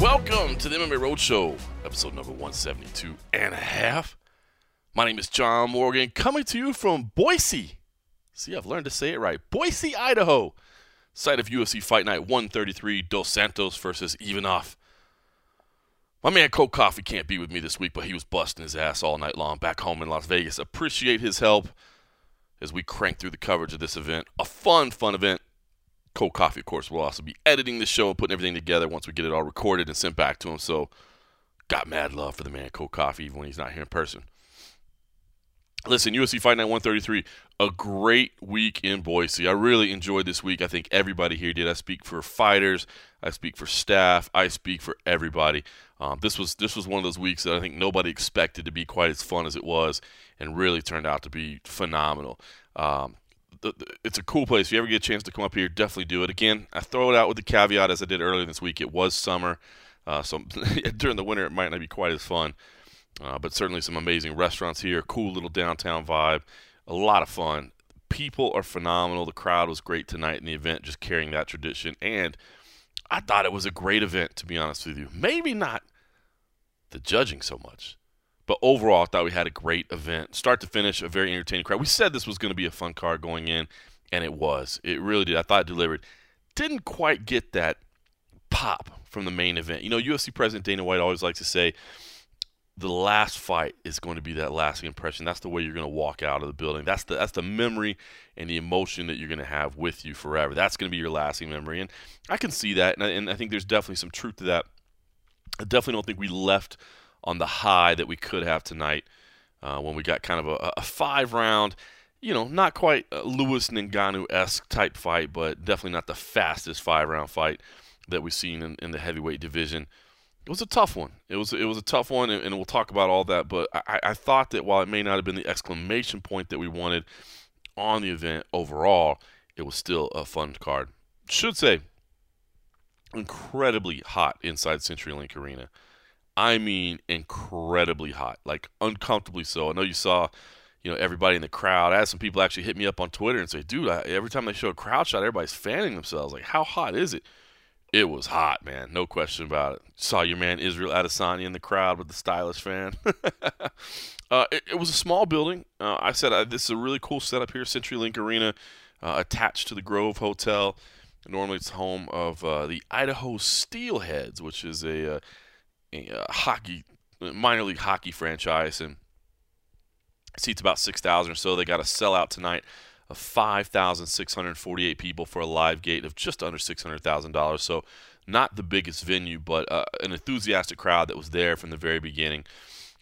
Welcome to the MMA Roadshow, episode number 172 and a half. My name is John Morgan, coming to you from Boise. See, I've learned to say it right. Boise, Idaho, site of UFC Fight Night 133, Dos Santos versus Ivanov. My man Cold Coffee can't be with me this week, but he was busting his ass all night long back home in Las Vegas. Appreciate his help as we crank through the coverage of this event. A fun, fun event. Cold Coffee, of course, will also be editing the show and putting everything together once we get it all recorded and sent back to him. So, got mad love for the man Cold Coffee, even when he's not here in person. Listen, UFC Fight Night 133, a great week in Boise. I really enjoyed this week. I think everybody here did. I speak for fighters, I speak for staff, I speak for everybody. Um, this was this was one of those weeks that I think nobody expected to be quite as fun as it was, and really turned out to be phenomenal. Um, the, the, it's a cool place. If you ever get a chance to come up here, definitely do it. Again, I throw it out with the caveat as I did earlier this week. It was summer, uh, so during the winter it might not be quite as fun. Uh, but certainly some amazing restaurants here, cool little downtown vibe, a lot of fun. People are phenomenal. The crowd was great tonight in the event, just carrying that tradition. And I thought it was a great event, to be honest with you. Maybe not the judging so much. But overall, I thought we had a great event. Start to finish, a very entertaining crowd. We said this was going to be a fun card going in, and it was. It really did. I thought it delivered. Didn't quite get that pop from the main event. You know, UFC President Dana White always likes to say, the last fight is going to be that lasting impression. That's the way you're going to walk out of the building. That's the that's the memory and the emotion that you're going to have with you forever. That's going to be your lasting memory, and I can see that, and I, and I think there's definitely some truth to that. I definitely don't think we left on the high that we could have tonight uh, when we got kind of a, a five round. You know, not quite Lewis Ngannou esque type fight, but definitely not the fastest five round fight that we've seen in, in the heavyweight division it was a tough one. It was it was a tough one, and, and we'll talk about all that. But I, I, thought that while it may not have been the exclamation point that we wanted on the event overall, it was still a fun card. Should say, incredibly hot inside CenturyLink Arena. I mean, incredibly hot, like uncomfortably so. I know you saw, you know, everybody in the crowd. I had some people actually hit me up on Twitter and say, "Dude, I, every time they show a crowd shot, everybody's fanning themselves. Like, how hot is it?" it was hot, man. No question about it. Saw your man Israel Adesanya in the crowd with the stylish fan. uh, it, it, was a small building. Uh, I said uh, this is a really cool setup here, CenturyLink Arena, uh, attached to the Grove Hotel. Normally, it's home of uh, the Idaho Steelheads, which is a, uh, a, a hockey minor league hockey franchise, and seats about six thousand or so. They got a sellout tonight of 5,648 people for a live gate of just under $600,000. So, not the biggest venue, but uh, an enthusiastic crowd that was there from the very beginning.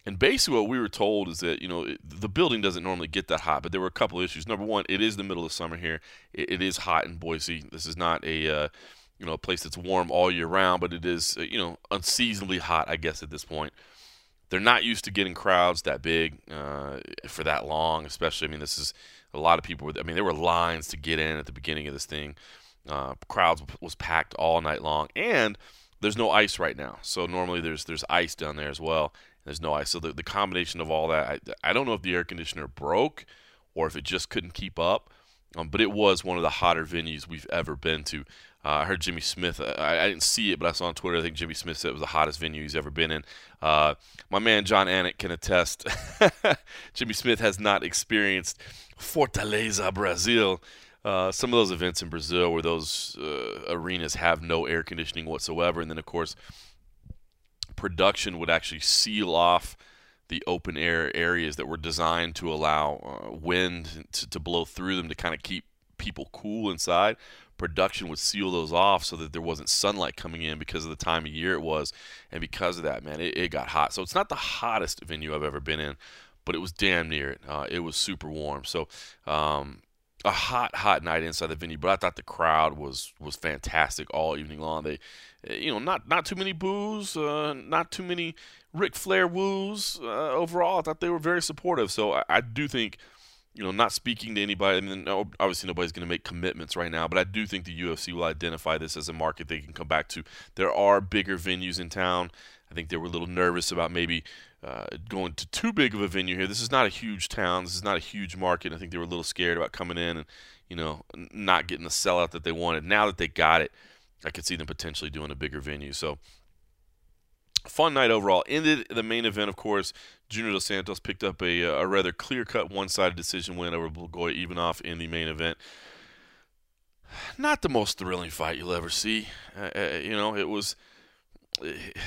And basically, what we were told is that you know it, the building doesn't normally get that hot, but there were a couple issues. Number one, it is the middle of summer here. it, it is hot in Boise. This is not a uh, you know a place that's warm all year round, but it is uh, you know unseasonably hot, I guess, at this point. They're not used to getting crowds that big uh, for that long, especially. I mean, this is a lot of people were. I mean, there were lines to get in at the beginning of this thing. Uh, crowds was packed all night long, and there's no ice right now. So normally there's there's ice down there as well. There's no ice. So the, the combination of all that, I, I don't know if the air conditioner broke or if it just couldn't keep up. Um, but it was one of the hotter venues we've ever been to. Uh, I heard Jimmy Smith. Uh, I, I, didn't see it, but I saw on Twitter. I think Jimmy Smith said it was the hottest venue he's ever been in. Uh, my man Jon Anik can attest. Jimmy Smith has not experienced Fortaleza, Brazil. Uh, some of those events in Brazil where those uh, arenas have no air conditioning whatsoever, and then of course production would actually seal off the open air areas that were designed to allow uh, wind to, to blow through them to kind of keep people cool inside. Production would seal those off so that there wasn't sunlight coming in because of the time of year it was. And because of that, man, it, it got hot. So it's not the hottest venue I've ever been in, but it was damn near it. Uh, it was super warm. So, um, a hot, hot night inside the venue, but I thought the crowd was was fantastic all evening long. They, you know, not not too many boos, uh, not too many Ric Flair woos. Uh, overall, I thought they were very supportive. So I, I, do think, you know, not speaking to anybody, I mean, obviously nobody's going to make commitments right now, but I do think the UFC will identify this as a market they can come back to. There are bigger venues in town. I think they were a little nervous about maybe uh, going to too big of a venue here. This is not a huge town. This is not a huge market. I think they were a little scared about coming in and you know not getting the sellout that they wanted. Now that they got it, I could see them potentially doing a bigger venue. So fun night overall. Ended the main event, of course. Junior Dos Santos picked up a, a rather clear-cut one-sided decision win over Blagoy Ivanov in the main event. Not the most thrilling fight you'll ever see. Uh, uh you know, it was. It,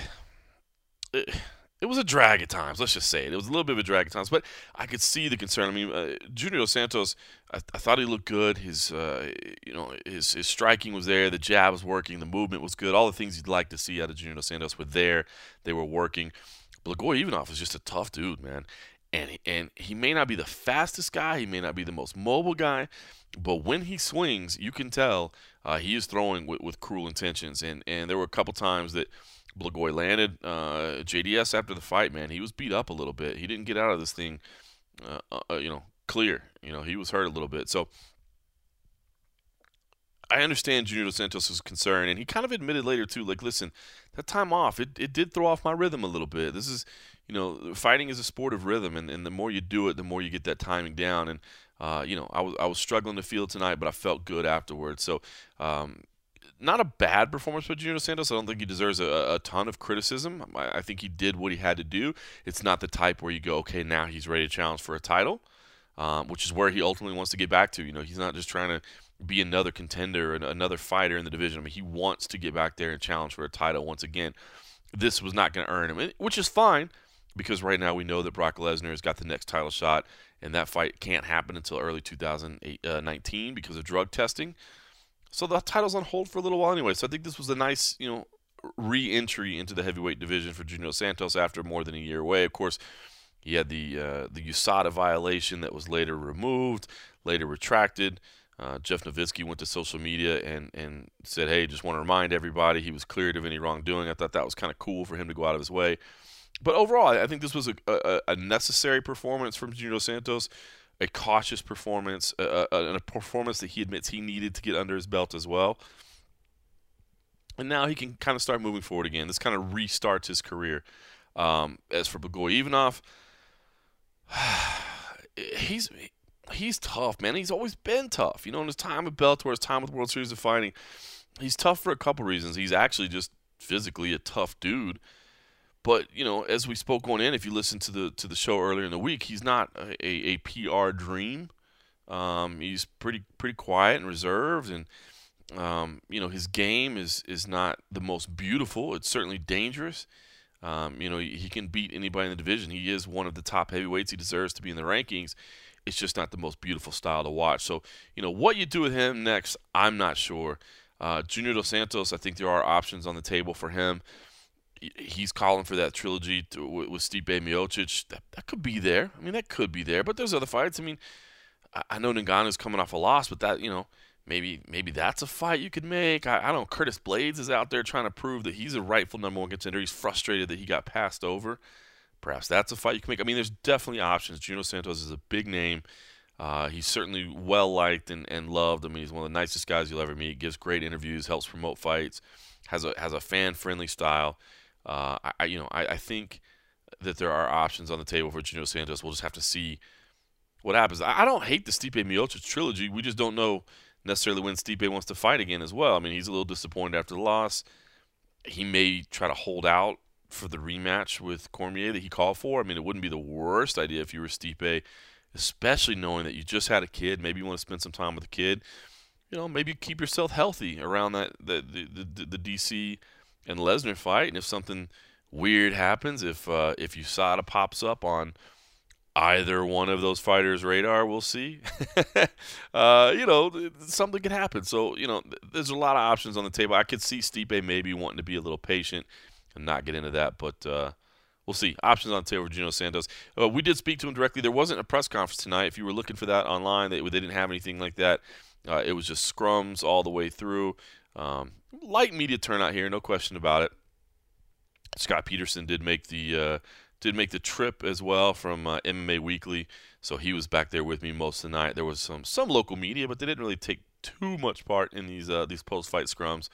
it, it was a drag at times. Let's just say it. It was a little bit of a drag at times, but I could see the concern. I mean, uh, Junior Dos Santos, I, I, thought he looked good. His, uh, you know, his his striking was there. The jab was working. The movement was good. All the things you'd like to see out of Junior Dos Santos were there. They were working. Blagoy Ivanov is just a tough dude, man. And he, and he may not be the fastest guy. He may not be the most mobile guy, but when he swings, you can tell uh, he is throwing with, with cruel intentions. And and there were a couple times that Blagoy landed. Uh, JDS after the fight, man, he was beat up a little bit. He didn't get out of this thing, uh, uh, you know, clear. You know, he was hurt a little bit. So I understand Junior Dos Santos' concern, and he kind of admitted later too, like, listen, that time off, it, it did throw off my rhythm a little bit. This is, you know, fighting is a sport of rhythm, and, and the more you do it, the more you get that timing down. And uh, you know, I was I was struggling to feel tonight, but I felt good afterwards. So um, not a bad performance by Junior Santos. I don't think he deserves a, a ton of criticism. I, I, think he did what he had to do. It's not the type where you go, okay, now he's ready to challenge for a title, um, which is where he ultimately wants to get back to. You know, he's not just trying to be another contender and another fighter in the division. I mean, he wants to get back there and challenge for a title once again. This was not going to earn him, which is fine because right now we know that Brock Lesnar has got the next title shot, and that fight can't happen until early 2019 uh, because of drug testing. So the title's on hold for a little while anyway. So I think this was a nice, you know, re-entry into the heavyweight division for Junior Santos after more than a year away. Of course, he had the uh, the USADA violation that was later removed, later retracted. Uh, Jeff Novitzky went to social media and, and said, "Hey, just want to remind everybody he was cleared of any wrongdoing." I thought that was kind of cool for him to go out of his way. But overall, I think this was a, a, a necessary performance from Junior Santos a cautious performance, uh, and a performance that he admits he needed to get under his belt as well. And now he can kind of start moving forward again. This kind of restarts his career. Um, as for Blagoy Ivanov, he's he's tough, man. He's always been tough. You know, in his time with Bellator, his time with World Series of Fighting, he's tough for a couple reasons. He's actually just physically a tough dude. But you know, as we spoke going in, if you listen to the to the show earlier in the week, he's not a, a, a PR dream. Um, he's pretty pretty quiet and reserved, and um, you know his game is is not the most beautiful. It's certainly dangerous. Um, you know he, he, can beat anybody in the division. He is one of the top heavyweights. He deserves to be in the rankings. It's just not the most beautiful style to watch. So you know what you do with him next, I'm not sure. Uh, Junior Dos Santos, I think there are options on the table for him he's calling for that trilogy to, with, with Stipe Miocic. That, that could be there. I mean, that could be there. But there's other fights. I mean, I, I know is coming off a loss, but that you know maybe maybe that's a fight you could make. I, I don't know. Curtis Blaydes is out there trying to prove that he's a rightful number one contender. He's frustrated that he got passed over. Perhaps that's a fight you can make. I mean, there's definitely options. Juno Santos is a big name. Uh, he's certainly well liked and, and loved. I mean, he's one of the nicest guys you'll ever meet. Gives great interviews, helps promote fights, has a has a fan friendly style. Uh, I, you know, I, I, think that there are options on the table for Junior Santos. We'll just have to see what happens. I, I don't hate the Stipe Miocic trilogy. We just don't know necessarily when Stipe wants to fight again as well. I mean, he's a little disappointed after the loss. He may try to hold out for the rematch with Cormier that he called for. I mean, it wouldn't be the worst idea if you were Stipe, especially knowing that you just had a kid. Maybe you want to spend some time with the kid. You know, maybe keep yourself healthy around that the the, the, the DC and Lesnar fight, and if something weird happens, if uh, if USADA pops up on either one of those fighters' radar, we'll see. uh, you know, something could happen. So you know, there's a lot of options on the table. I could see Stipe maybe wanting to be a little patient and not get into that, but. Uh, we'll see. Options on the table for Gino Santos. Uh, we did speak to him directly. There wasn't a press conference tonight. If you were looking for that online, they, they didn't have anything like that. Uh, it was just scrums all the way through. Um, light media turnout here, no question about it. Scott Peterson did make the uh, did make the trip as well from uh, MMA Weekly, so he was back there with me most of the night. There was some some local media, but they didn't really take too much part in these uh, these post fight scrums.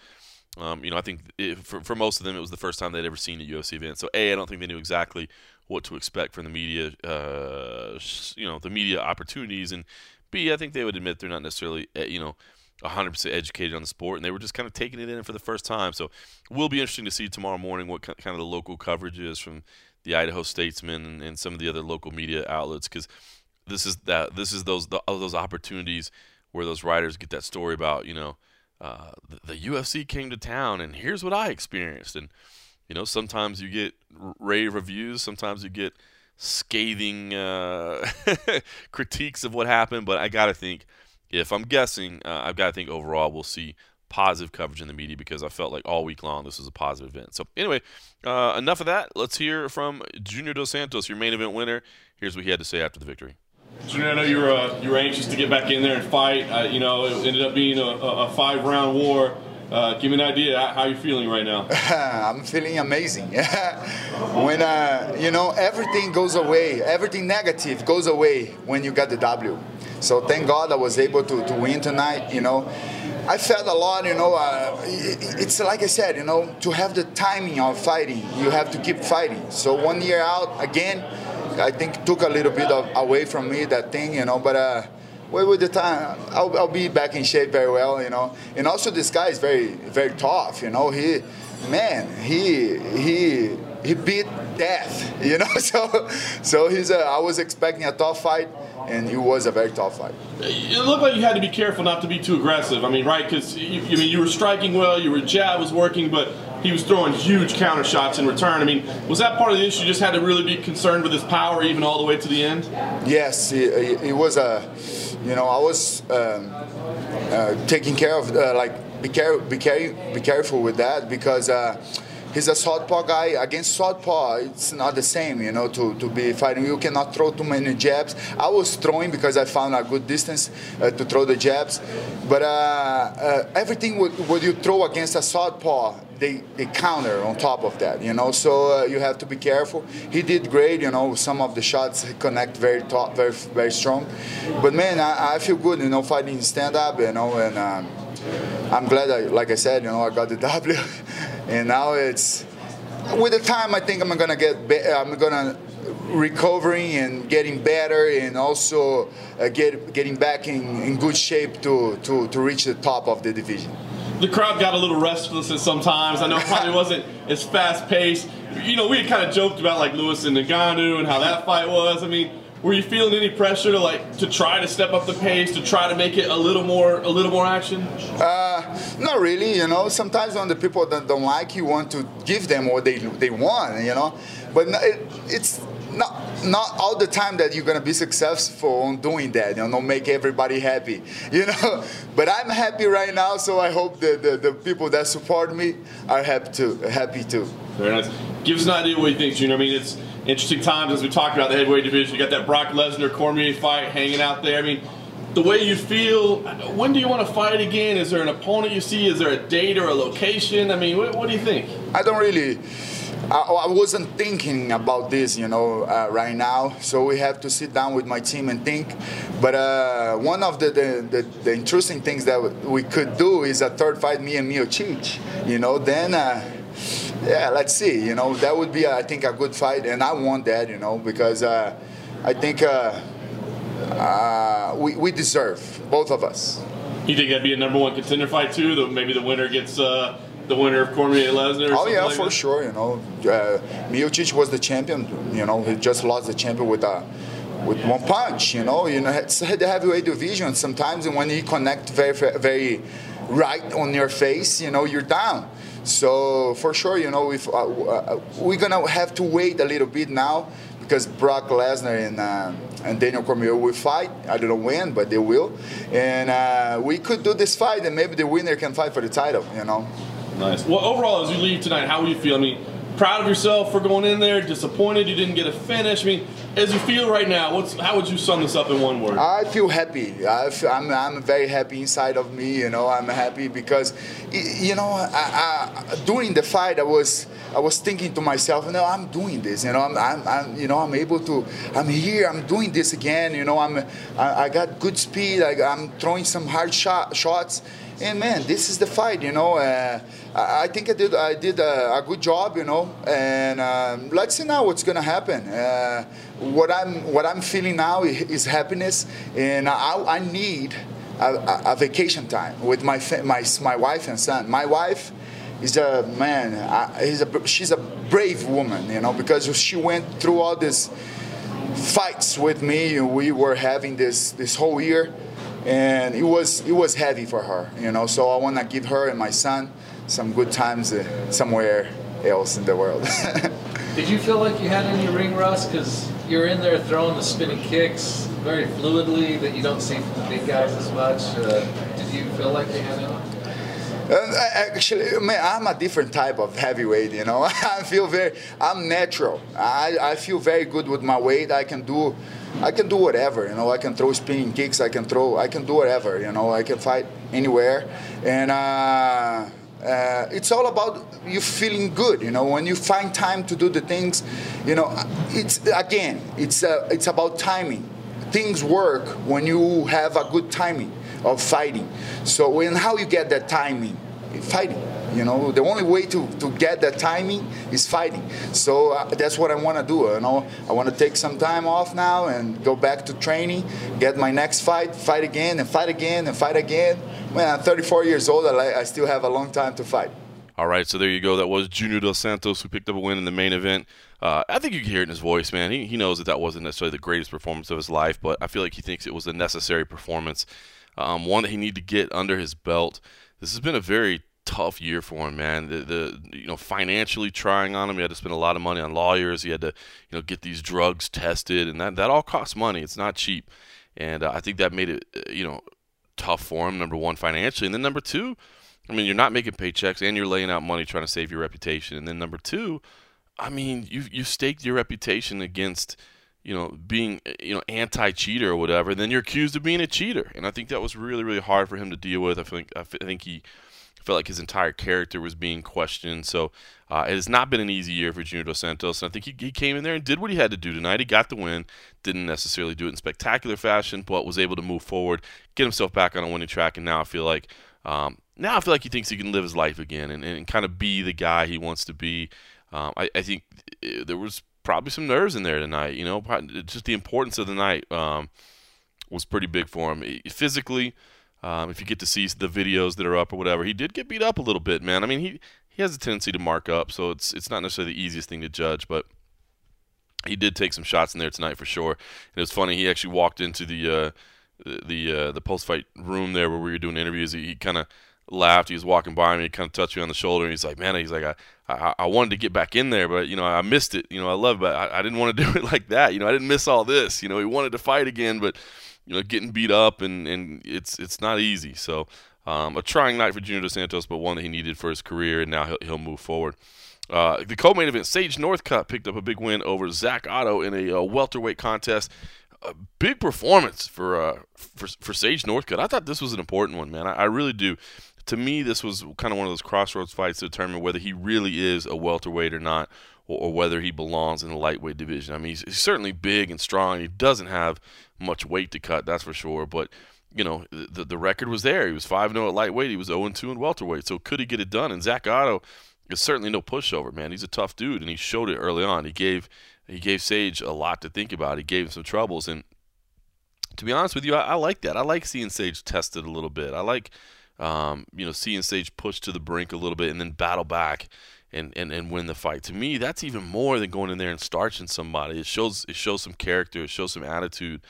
Um, you know, I think it, for, for most of them, it was the first time they'd ever seen a UFC event. So, A, I don't think they knew exactly what to expect from the media, uh, you know, the media opportunities. And B, I think they would admit they're not necessarily, eh, you know, 100% educated on the sport, and they were just kind of taking it in for the first time. So, it will be interesting to see tomorrow morning what kind of the local coverage is from the Idaho Statesman and, and some of the other local media outlets, because this is that this is those the, those opportunities where those writers get that story about you know uh, the, the, UFC came to town and here's what I experienced and you know sometimes you get rave reviews sometimes you get scathing uh, critiques of what happened but I gotta think if I'm guessing uh, I've got to think overall we'll see positive coverage in the media because I felt like all week long this was a positive event. So anyway, uh, enough of that. Let's hear from Junior Dos Santos, your main event winner. Here's what he had to say after the victory. Junior, I know you were uh, you were anxious to get back in there and fight. Uh, you know, it ended up being a, a five round war. Uh, give me an idea how you're feeling right now. I'm feeling amazing. when uh, you know everything goes away, everything negative goes away when you get the W. So thank God I was able to, to win tonight. You know, I felt a lot. You know, uh, it's like I said. You know, to have the timing of fighting, you have to keep fighting. So one year out again I think took a little bit of, away from me that thing, you know. But uh, well, with the time, I'll, I'll be back in shape very well, you know. And also, this guy is very, very tough, you know. He, man, he, he, he beat death, you know. So, so he's. A, I was expecting a tough fight, and it was a very tough fight. It looked like you had to be careful not to be too aggressive. I mean, right? Because you, I mean, you were striking well, your jab was working, but he was throwing huge counter shots in return. I mean, was that part of the issue? You just had to really be concerned with his power, even all the way to the end. Yes, it, it was a. You know, I was um, uh, taking care of uh, like be, care, be, care, be careful with that because. Uh, he's a southpaw guy. Against southpaw, it's not the same, you know, to, to be fighting. You cannot throw too many jabs. I was throwing because I found a good distance uh, to throw the jabs. But uh, uh, everything what you throw against a southpaw, they, they counter on top of that, you know. So uh, you have to be careful. He did great, you know. Some of the shots connect very top, very very strong. But man, I, I feel good, you know, fighting stand up, you know, and um, I'm glad, I, like I said, you know, I got the W, and now it's with the time. I think I'm gonna get, I'm gonna recovering and getting better and also uh, get, getting back in, in good shape to, to, to reach the top of the division the crowd got a little restless at sometimes. I know it probably wasn't as fast paced. You know, we had kind of joked about like Lewis and Ngannou and how that fight was. I mean, were you feeling any pressure to like to try to step up the pace to try to make it a little more a little more action? Uh, not really. You know, sometimes when the people that don't like you want to give them what they they want. You know, but it, it's not not all the time that you're gonna be successful on doing that. You know, make everybody happy. You know, but I'm happy right now, so I hope the, the, the people that support me are happy too. Happy too. Very nice. Give us an idea what you think, Junior. I mean, it's interesting times as we talked about the heavyweight division. You got that Brock Lesnar Cormier fight hanging out there. I mean, the way you feel. When do you want to fight again? Is there an opponent you see? Is there a date or a location? I mean, what, what do you think? I don't really. I, wasn't thinking about this, you know, uh, right now. So we have to sit down with my team and think. But uh, one of the, the, the, the, interesting things that we could do is a third fight, me and Miocic. You know, then. Uh, yeah, let's see. You know, that would be, I think, a good fight, and I want that. You know, because uh, I think uh, uh, we we deserve both of us. You think that'd be a number one contender fight too? That maybe the winner gets uh, the winner of Cormier Lesnar? Oh yeah, like for that? sure. You know, uh, Miocic was the champion. You know, he just lost the champion with a with one punch. You know, you know, it's the heavyweight division. Sometimes when you connect very very right on your face, you know, you're down. So for sure, you know, if uh, uh, we're gonna have to wait a little bit now because Brock Lesnar and uh, and Daniel Cormier will fight. I don't know when, but they will. And uh, we could do this fight, and maybe the winner can fight for the title. You know. Nice. Well, overall, as you leave tonight, how will you feel? I mean, proud of yourself for going in there, disappointed you didn't get a finish. I mean, as you feel right now, what's how would you sum this up in one word? I feel happy. I am I'm, I'm very happy inside of me. You know, I'm happy because, you know, I, I, during the fight, I was I was thinking to myself, you know, I'm doing this. You know, I'm, I'm, I'm you know, I'm able to. I'm here. I'm doing this again. You know, I'm I, I got good speed. I, am throwing some hard shot, shots And man, this is the fight, you know. Uh, I, think I did I did a, a good job, you know. And um, let's see now what's gonna happen. Uh, what I'm what I'm feeling now is happiness, and I, I need a, a, vacation time with my my my wife and son. My wife is a man. A she's a brave woman, you know, because she went through all these fights with me. We were having this this whole year and it was it was heavy for her, you know. So I want to give her and my son some good times uh, somewhere else in the world. Did you feel like you had any ring rust? Because you're in there throwing the spinning kicks very fluidly that you don't see from the big guys as much. Uh, did you feel like you had any? Uh, actually, man, I'm a different type of heavyweight. You know, I feel very. I'm natural. I, I feel very good with my weight. I can do I can do whatever, you know. I can throw spinning kicks. I can throw. I can do whatever, you know. I can fight anywhere, and uh, uh, it's all about you feeling good, you know. When you find time to do the things, you know, it's again, it's uh, it's about timing. Things work when you have a good timing of fighting. So, and how you get that timing, fighting. You know, the only way to, to get that timing is fighting. So uh, that's what I want to do. You know, I want to take some time off now and go back to training, get my next fight, fight again, and fight again, and fight again. Man, I'm 34 years old. I, I still have a long time to fight. All right, so there you go. That was Junior Dos Santos who picked up a win in the main event. Uh, I think you can hear it in his voice, man. He, he knows that that wasn't necessarily the greatest performance of his life, but I feel like he thinks it was a necessary performance, um, one that he needed to get under his belt. This has been a very tough year for him, man. The, the you know financially trying on him. He had to spend a lot of money on lawyers. He had to you know get these drugs tested, and that that all costs money. It's not cheap, and uh, I think that made it uh, you know tough for him. Number one, financially, and then number two, I mean, you're not making paychecks, and you're laying out money trying to save your reputation, and then number two, I mean, you you staked your reputation against you know, being you know anti-cheater or whatever, then you're accused of being a cheater, and I think that was really really hard for him to deal with. I think I think he felt like his entire character was being questioned. So uh, it has not been an easy year for Junior Dos Santos. And I think he, he came in there and did what he had to do tonight. He got the win. Didn't necessarily do it in spectacular fashion, but was able to move forward, get himself back on a winning track. And now I feel like um, now I feel like he thinks he can live his life again and, and kind of be the guy he wants to be. Um, I, I, think uh, there was probably some nerves in there tonight. You know, just the importance of the night um, was pretty big for him physically. Um, if you get to see the videos that are up or whatever, he did get beat up a little bit, man. I mean, he he has a tendency to mark up, so it's it's not necessarily the easiest thing to judge, but he did take some shots in there tonight for sure. And it was funny. He actually walked into the uh, the uh, the post fight room there where we were doing interviews. He, he kind of laughed. He was walking by me, he kind of touched me on the shoulder, and he's like, "Man, he's like, I, I, I wanted to get back in there, but you know, I missed it. You know, I love, but I, I didn't want to do it like that. You know, I didn't miss all this. You know, he wanted to fight again, but." you know, getting beat up, and, and it's it's not easy. So um, a trying night for Junior Dos Santos, but one that he needed for his career, and now he'll, he'll move forward. Uh, the co-main event, Sage Northcutt picked up a big win over Zak Ottow in a uh, welterweight contest. A big performance for uh, for for Sage Northcutt. I thought this was an important one, man. I, I really do. To me, this was kind of one of those crossroads fights to determine whether he really is a welterweight or not, or, or whether he belongs in the lightweight division. I mean, he's, he's certainly big and strong. He doesn't have much weight to cut, that's for sure. But you know, the the record was there. He was five 0 at lightweight. He was zero oh two in welterweight. So could he get it done? And Zak Ottow is certainly no pushover, man. He's a tough dude, and he showed it early on. He gave he gave Sage a lot to think about. He gave him some troubles, and to be honest with you, I, I like that. I like seeing Sage tested a little bit. I like um, you know seeing Sage push to the brink a little bit and then battle back and, and, and win the fight. To me, that's even more than going in there and starching somebody. It shows it shows some character, it shows some attitude,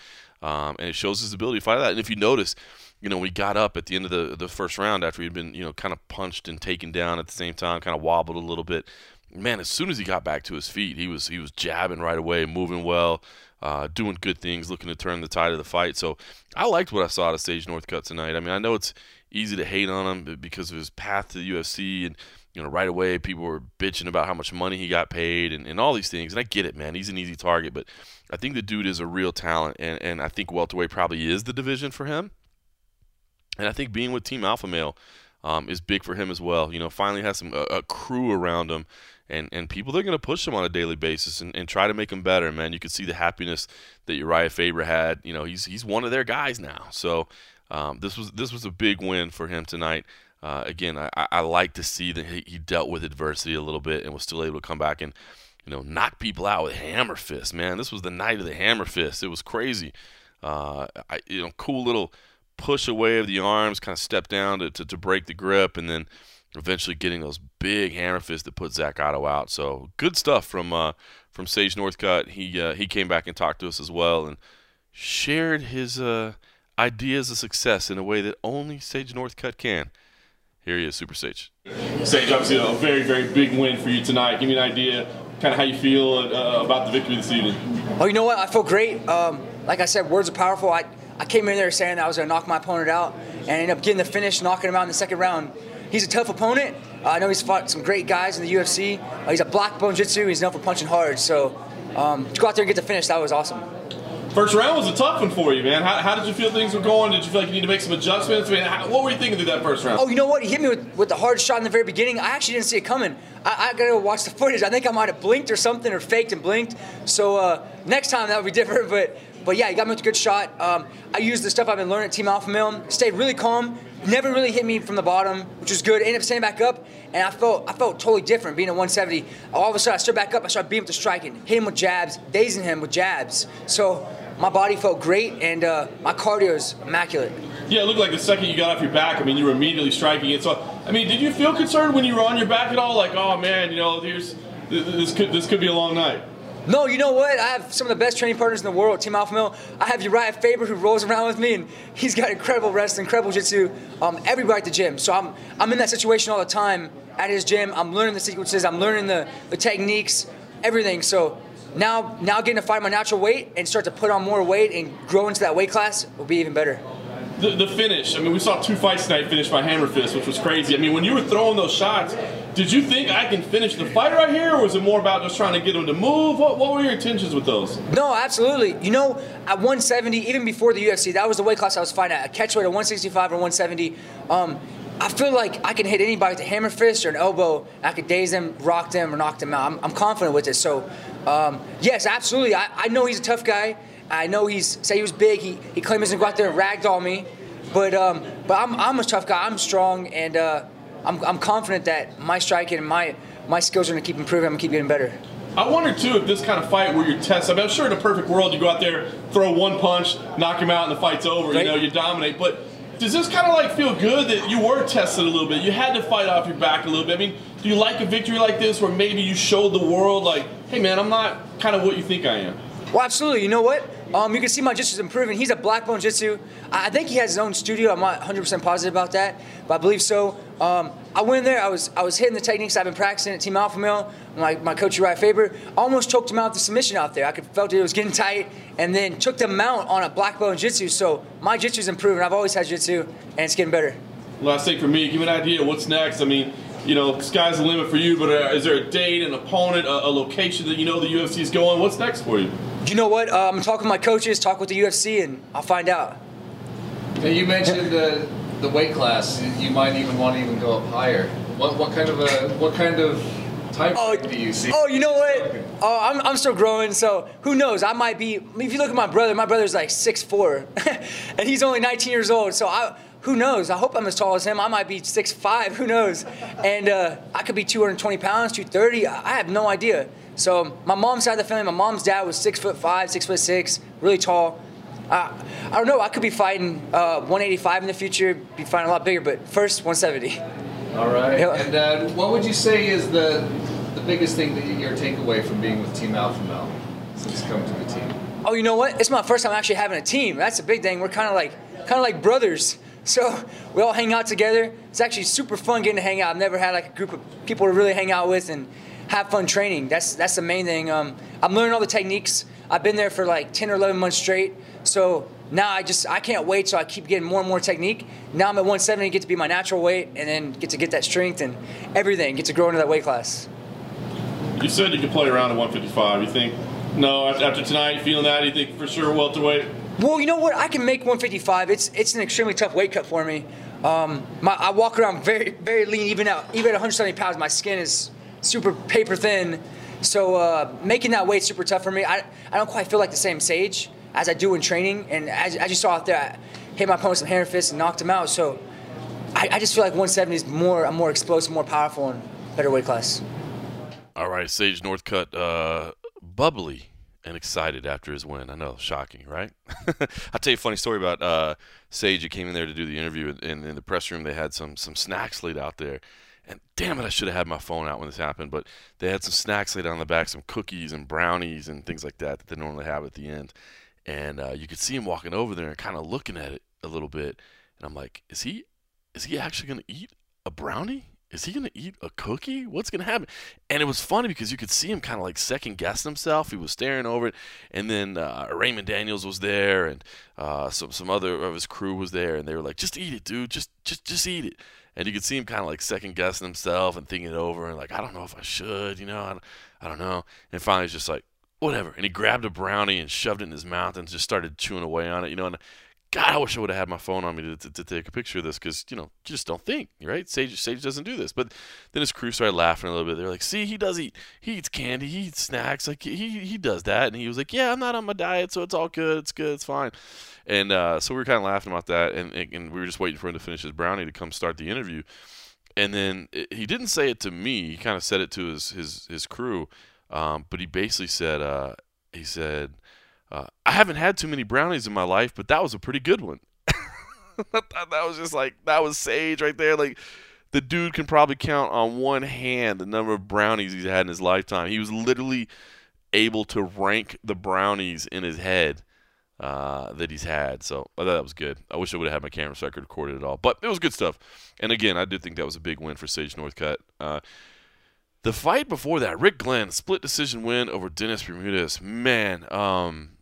um, and it shows his ability to fight that. And if you notice, you know, we got up at the end of the the first round after he'd been you know kind of punched and taken down at the same time, kind of wobbled a little bit. Man, as soon as he got back to his feet, he was he was jabbing right away, moving well. Uh, doing good things, looking to turn the tide of the fight. So I liked what I saw at Sage Northcutt tonight. I mean, I know it's easy to hate on him because of his path to the UFC and you know, right away people were bitching about how much money he got paid and, and all these things. And I get it, man. He's an easy target, but I think the dude is a real talent, and, and I think welterweight probably is the division for him. And I think being with Team Alpha Male um, is big for him as well. You know, finally has some a, a crew around him, and and people they're going to push him on a daily basis and, and try to make him better. Man, you can see the happiness that Uriah Faber had. You know, he's he's one of their guys now. So um, this was this was a big win for him tonight. Uh, again, I, I like to see that he, he dealt with adversity a little bit and was still able to come back and you know knock people out with hammer fist. Man, this was the night of the hammer fist. It was crazy. Uh, I, you know, cool little push away of the arms, kind of step down to, to, to break the grip, and then eventually getting those big hammer fists that put Zak Ottow out. So good stuff from uh, from Sage Northcutt. He uh, he came back and talked to us as well and shared his uh, ideas of success in a way that only Sage Northcutt can. Here he is, Super Sage. Sage, obviously a very, very big win for you tonight. Give me an idea, kind of how you feel uh, about the victory this evening. Oh, you know what? I feel great. Um, like I said, words are powerful. I, I came in there saying I was going to knock my opponent out and ended up getting the finish, knocking him out in the second round. He's a tough opponent. Uh, I know he's fought some great guys in the UFC. Uh, he's a black bone jitsu. He's known for punching hard. So um, to go out there and get the finish, that was awesome. First round was a tough one for you, man. How, how, did you feel things were going? Did you feel like you need to make some adjustments? I mean, how, what were you thinking through that first round? Oh, you know what? He hit me with, with the hardest shot in the very beginning. I actually didn't see it coming. I, I gotta go watch the footage. I think I might have blinked or something, or faked and blinked. So uh, next time that would be different. But but yeah, he got me with a good shot. Um, I used the stuff I've been learning at Team Alpha Male. Stayed really calm. Never really hit me from the bottom, which was good. Ended up standing back up, and I felt I felt totally different being at 170. All of a sudden, I stood back up. I started beating him the striking, hitting him with jabs, dazing him with jabs. So my body felt great, and uh, my cardio is immaculate. Yeah, it looked like the second you got off your back, I mean, you were immediately striking it. So, I mean, did you feel concerned when you were on your back at all? Like, oh man, you know, here's this could this could be a long night. No, you know what? I have some of the best training partners in the world, Team Alpha Male. I have Uriah Faber who rolls around with me, and he's got incredible wrestling, incredible jiu-jitsu. Um, everybody at the gym. So I'm I'm in that situation all the time at his gym. I'm learning the sequences. I'm learning the, the techniques, everything. So now now getting to find my natural weight and start to put on more weight and grow into that weight class will be even better. The, the finish. I mean, we saw two fights tonight finished by hammer fist, which was crazy. I mean, when you were throwing those shots, did you think I can finish the fight right here, or was it more about just trying to get him to move? What, what were your intentions with those? No, absolutely. You know, at 170, even before the UFC, that was the weight class I was fighting at. A catchweight at 165 or 170. Um, I feel like I can hit anybody with a hammer fist or an elbow. I could daze them, rock them, or knock them out. I'm, I'm confident with it. So, um, yes, absolutely. I, I know he's a tough guy. I know he's say he was big. He he claimed he's gonna go out there and ragdoll me, but um, but I'm I'm a tough guy. I'm strong, and uh, I'm I'm confident that my striking and my my skills are gonna keep improving. I'm gonna keep getting better. I wonder too if this kind of fight where you're tested. I mean, I'm sure in a perfect world you go out there, throw one punch, knock him out, and the fight's over. Right. You know, you dominate, but does this kind of like feel good that you were tested a little bit? You had to fight off your back a little bit. I mean, do you like a victory like this where maybe you showed the world like, hey man, I'm not kind of what you think I am? Well, absolutely. You know what? Um, you can see my jiu-jitsu's improving. He's a black belt jitsu. I think he has his own studio. I'm not 100% positive about that, but I believe so. Um, I went in there. I was I was hitting the techniques I've been practicing at Team Alpha Male. My, my coach Uriah Faber almost choked him out the submission out there. I could felt it was getting tight, and then took the mount on a black belt jitsu. So my jitsu's improving. I've always had jitsu, and it's getting better. Last thing for me, give me an idea. What's next? I mean, you know, sky's the limit for you. But uh, is there a date, an opponent, a, a location that you know the UFC is going? What's next for you? you know what? Uh, I'm talking with my coaches, talk with the UFC, and I'll find out. Now you mentioned uh, the weight class. You might even want to even go up higher. What, what kind of a what kind of type oh, do you see? Oh, you know what? Oh, I'm, I'm still growing, so who knows? I might be. If you look at my brother, my brother's like 6'4", and he's only 19 years old. So I, who knows? I hope I'm as tall as him. I might be 6'5", who knows? And uh, I could be 220 pounds, 230. I have no idea. So my mom's side of the family, my mom's dad was six foot five, six foot six, really tall. Uh, I don't know. I could be fighting uh, 185 in the future, be fighting a lot bigger, but first 170. All right. And uh, what would you say is the the biggest thing that your takeaway from being with Team Alpha Male since coming to the team? Oh, you know what? It's my first time actually having a team. That's a big thing. We're kind of like kind of like brothers. So we all hang out together. It's actually super fun getting to hang out. I've never had like a group of people to really hang out with and have fun training. That's that's the main thing. Um, I'm learning all the techniques. I've been there for like 10 or 11 months straight. So now I just I can't wait. So I keep getting more and more technique. Now I'm at 170, get to be my natural weight, and then get to get that strength and everything. Get to grow into that weight class. You said you could play around at 155. You think no after tonight, feeling that? You think for sure welterweight? Well, you know what? I can make 155. It's it's an extremely tough weight cut for me. Um, my, I walk around very very lean. Even out even at 170 pounds, my skin is super paper thin. So uh, making that weight super tough for me. I, I don't quite feel like the same Sage. as I do in training. And as, as you saw out there, I hit my opponent some hammer fists and knocked him out. So I, I just feel like 170 is more, I'm more explosive, more powerful, and better weight class. All right, Sage Northcutt, uh, bubbly and excited after his win. I know, shocking, right? I'll tell you a funny story about uh, Sage. He came in there to do the interview, and in the press room, they had some some snacks laid out there. And damn it, I should have had my phone out when this happened. But they had some snacks laid on the back, some cookies and brownies and things like that that they normally have at the end. And uh, you could see him walking over there and kind of looking at it a little bit. And I'm like, is he is he actually going to eat a brownie? Is he to eat a cookie? What's to happen? And it was funny because you could see him kind of like second guessing himself. He was staring over it. And then uh, Raymond Daniels was there and uh, some, some other of his crew was there. And they were like, just eat it, dude. Just, just, just eat it and you could see him kind of like second guessing himself and thinking it over and like I don't know if I should, you know, I don't, I don't know. And finally, he's just like whatever, and he grabbed a brownie and shoved it in his mouth and just started chewing away on it, you know. And God, I wish I would have had my phone on me to, to, to take a picture of this because you know you just don't think, right? Sage Sage doesn't do this, but then his crew started laughing a little bit. They're like, "See, he does eat. He eats candy. He eats snacks. Like he he does that." And he was like, "Yeah, I'm not on my diet, so it's all good. It's good. It's fine." And uh, so we were kind of laughing about that, and and we were just waiting for him to finish his brownie to come start the interview. And then it, he didn't say it to me. He kind of said it to his his his crew, um, but he basically said, uh, he said uh, I haven't had too many brownies in my life, but that was a pretty good one. that was just like that was sage right there. Like the dude can probably count on one hand the number of brownies he's had in his lifetime. He was literally able to rank the brownies in his head uh, that he's had. So I thought that was good. I wish I would have had my camera so I could record it at all, but it was good stuff. And again, I did think that was a big win for Sage Northcutt. Uh, the fight before that, Rick Glenn, split decision win over Dennis Bermudez. Man, um,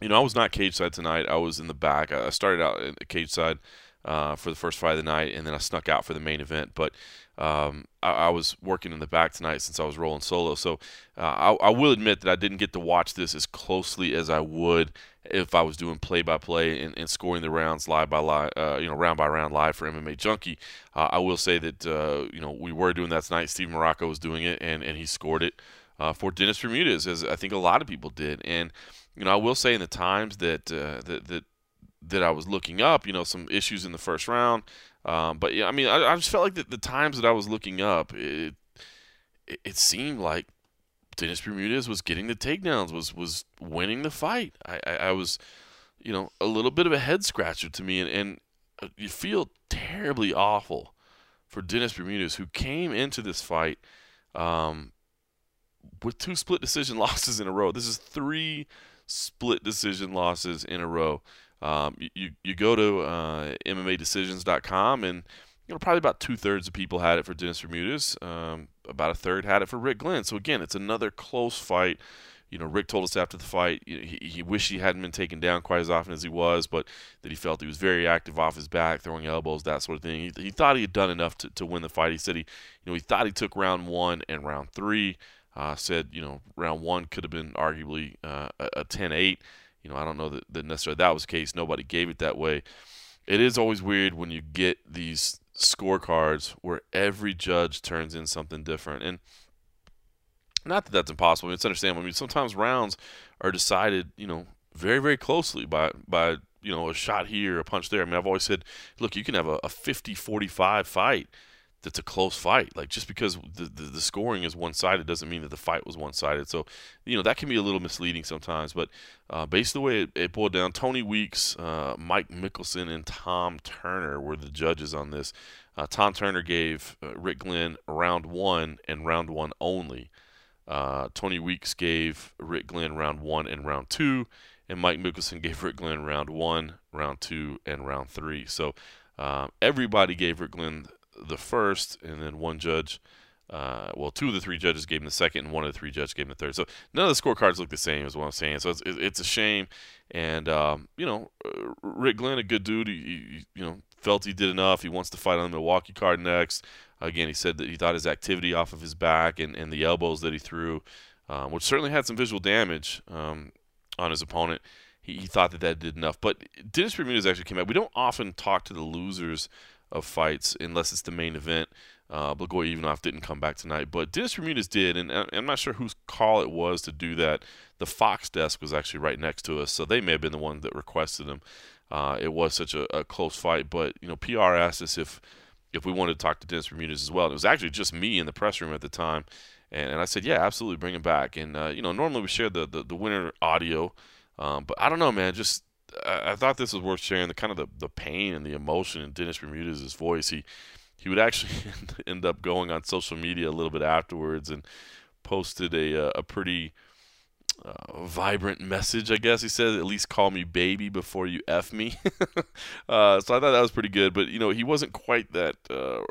you know, I was not cage side tonight. I was in the back. I started out the cage side uh, for the first fight of the night, and then I snuck out for the main event. But um, I, I, was working in the back tonight since I was rolling solo. So uh, I, I, will admit that I didn't get to watch this as closely as I would if I was doing play by play and, scoring the rounds live by live, uh, you know, round by round live for MMA Junkie. Uh, I will say that uh, you know we were doing that tonight. Steve Marrocco was doing it, and, and he scored it uh, for Dennis Bermudez, as I think a lot of people did. And you know, I will say in the times that uh, that that that I was looking up, you know, some issues in the first round. Um, but yeah, I mean, I, I, just felt like the, the times that I was looking up, it, it, it seemed like Dennis Bermudez was getting the takedowns, was was winning the fight. I, I, I, was, you know, a little bit of a head scratcher to me, and, and uh, you feel terribly awful for Dennis Bermudez, who came into this fight um, with two split decision losses in a row. This is three split decision losses in a row. Um, you, you go to uh, MMADecisions.com and you know probably about two thirds of people had it for Dennis Bermudez. Um, about a third had it for Rick Glenn. So again, it's another close fight. You know, Rick told us after the fight he, he wished he hadn't been taken down quite as often as he was, but that he felt he was very active off his back, throwing elbows, that sort of thing. He, he thought he had done enough to, to win the fight. He said he, you know, he thought he took round one and round three. Uh, said, you know, round one could have been arguably uh, a 10 8. You know, I don't know that, that necessarily that was the case. Nobody gave it that way. It is always weird when you get these scorecards where every judge turns in something different. And not that that's impossible. I mean, it's understandable. I mean, sometimes rounds are decided, you know, very, very closely by, by you know, a shot here, a punch there. I mean, I've always said, look, you can have a, a 50 45 fight that's a close fight. Like just because the, the, the scoring is one sided doesn't mean that the fight was one sided. So, you know, that can be a little misleading sometimes. But uh, based on the way it, it boiled down, Tony Weeks, uh, Mike Mickelson, and Tom Turner were the judges on this. Uh, Tom Turner gave uh, Rick Glenn round one and round one only. Uh, Tony Weeks gave Rick Glenn round one and round two. And Mike Mickelson gave Rick Glenn round one, round two, and round three. So uh, everybody gave Rick Glenn the first, and then one judge. Uh, well, two of the three judges gave him the second, and one of the three judges gave him the third. So none of the scorecards look the same, is what I'm saying. So it's, it's a shame. And um, you know, uh, Rick Glenn, a good dude. He, he, you know felt he did enough. He wants to fight on the Milwaukee card next. Again, he said that he thought his activity off of his back and, and the elbows that he threw, um, which certainly had some visual damage um, on his opponent. He, he, thought that that did enough. But Dennis Bermudez actually came out. We don't often talk to the losers of fights unless it's the main event. Uh, Blagoy Ivanov didn't come back tonight, but Dennis Bermudez did, and I'm not sure whose call it was to do that. The Fox desk was actually right next to us, so they may have been the one that requested him. Uh, it was such a, a, close fight, but you know, PR asked us if if we wanted to talk to Dennis Bermudez as well. And it was actually just me in the press room at the time, and, and I said, yeah, absolutely, bring him back. And uh, you know, normally we share the the, the winner audio, um, but I don't know, man, just I, thought this was worth sharing. The kind of the, the pain and the emotion in Dennis Bermudez's voice. He he would actually end up going on social media a little bit afterwards and posted a, uh, a pretty uh, vibrant message, I guess he said. At least call me baby before you f me. uh, so I thought that was pretty good. But you know, he wasn't quite that. Uh,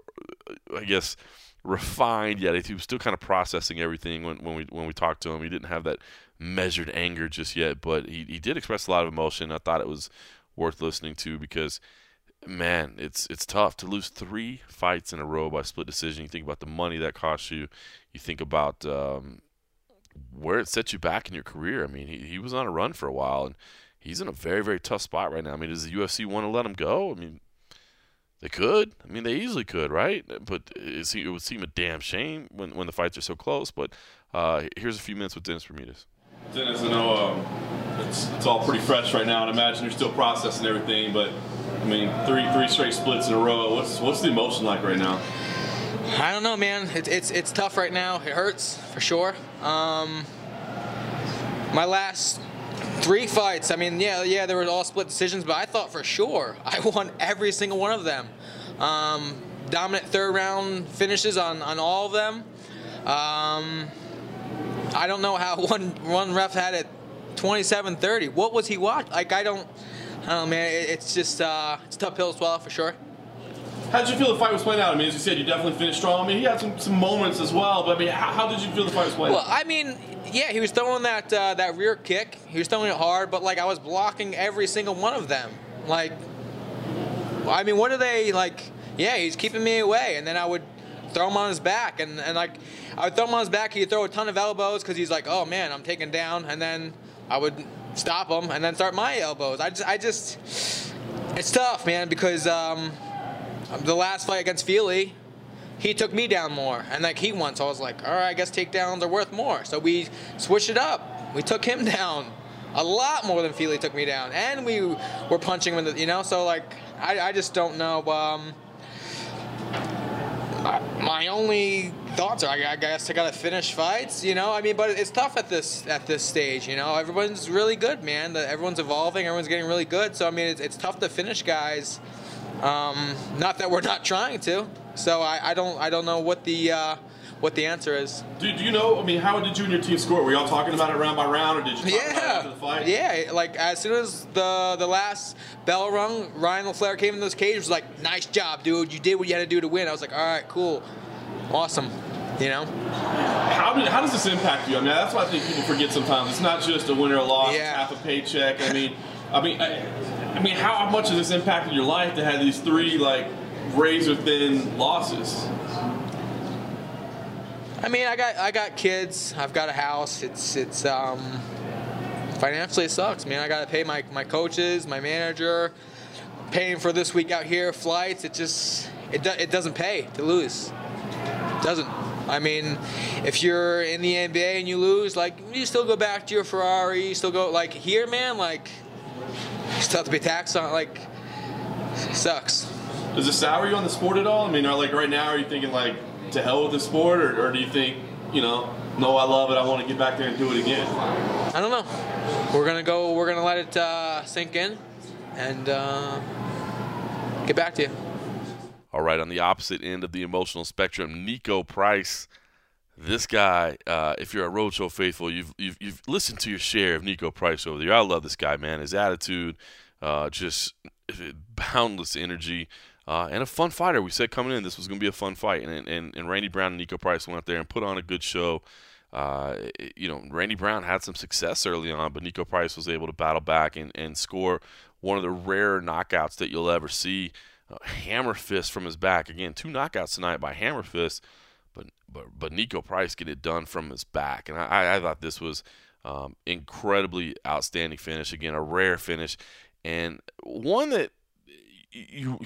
I guess refined yet. He was still kind of processing everything when, when we when we talked to him. He didn't have that measured anger just yet, but he, he did express a lot of emotion. I thought it was worth listening to because man, it's it's tough to lose three fights in a row by split decision. You think about the money that cost you. You think about um, where it set you back in your career. I mean, he he was on a run for a while, and he's in a very very tough spot right now. I mean, does the UFC want to let him go? I mean, they could. I mean, they easily could, right? But it, it would seem a damn shame when when the fights are so close. But uh, here's a few minutes with Dennis Bermudez. Dennis, I know um, it's, it's all pretty fresh right now, and I imagine you're still processing everything, but I mean, three three straight splits in a row. What's what's the emotion like right now? I don't know, man. It, it's it's tough right now. It hurts for sure. Um, my last three fights. I mean, yeah, yeah, they were all split decisions, but I thought for sure I won every single one of them. Um, dominant third round finishes on on all of them. Um, I don't know how one one ref had it 27-30. What was he watching? Like I don't. I don't know, man. it's just uh, it's a tough pill to swallow for sure. How did you feel the fight was playing out? I mean, as you said, you definitely finished strong. I mean, he had some, some moments as well, but I mean, how, how did you feel the fight was playing? Well, I mean, yeah, he was throwing that uh, that rear kick. He was throwing it hard, but like I was blocking every single one of them. Like, I mean, what are they like? Yeah, he's keeping me away, and then I would throw him on his back, and, and like I would throw him on his back. He'd throw a ton of elbows because he's like, oh man, I'm taken down, and then I would stop him and then start my elbows. I just, I just, it's tough, man, because um, the last fight against Fili, he took me down more, and like he won, so I was like, all right, I guess takedowns are worth more. So we switched it up. We took him down a lot more than Fili took me down, and we were punching him the, you know. So like, I, I just don't know. Um, my only thoughts are, I, guess I gotta finish fights, you know. I mean, but it's tough at this at this stage, you know. Everyone's really good, man. everyone's evolving. Everyone's getting really good. So I mean, it's, it's tough to finish guys. Um, not that we're not trying to. So I, I don't I don't know what the uh, what the answer is. Do, do you know? I mean, how did you and your team score? Were y'all talking about it round by round, or did you talk yeah. about it after the fight? Yeah, like as soon as the the last bell rung, Ryan LaFlare came in those cages. Was like, "Nice job, dude! You did what you had to do to win." I was like, "All right, cool, awesome." You know. How did how does this impact you? I mean, that's what I think people forget sometimes. It's not just a win or a loss. Yeah. Half a paycheck. I mean, I mean, I, I mean, how much has this impacted your life to have these three like razor thin losses? I mean, I got I got kids. I've got a house. It's it's um, financially it sucks, man. I got to pay my my coaches, my manager, paying for this week out here, flights. It just it do, it doesn't pay to lose. It doesn't. I mean, if you're in the NBA and you lose, like you still go back to your Ferrari. You still go like here, man. Like you still have to be taxed on. Like sucks. Does it sour you on the sport at all? I mean, like right now, are you thinking like? To hell with the sport, or, or do you think, you know, no, I love it. I want to get back there and do it again. I don't know. We're gonna go. We're gonna let it uh, sink in, and uh, get back to you. All right, on the opposite end of the emotional spectrum, Niko Price. This guy, uh, if you're a roadshow faithful, you've, you've you've listened to your share of Niko Price over there. I love this guy, man. His attitude, uh, just boundless energy. Uh, and a fun fighter. We said coming in, this was going to be a fun fight. And, and, and Randy Brown and Niko Price went out there and put on a good show. Uh, you know, Randy Brown had some success early on, but Niko Price was able to battle back and, and score one of the rare knockouts that you'll ever see. Uh, hammer fist from his back. Again, two knockouts tonight by hammer fist, but but but Niko Price get it done from his back, and I, I thought this was um, incredibly outstanding finish. Again, a rare finish, and one that you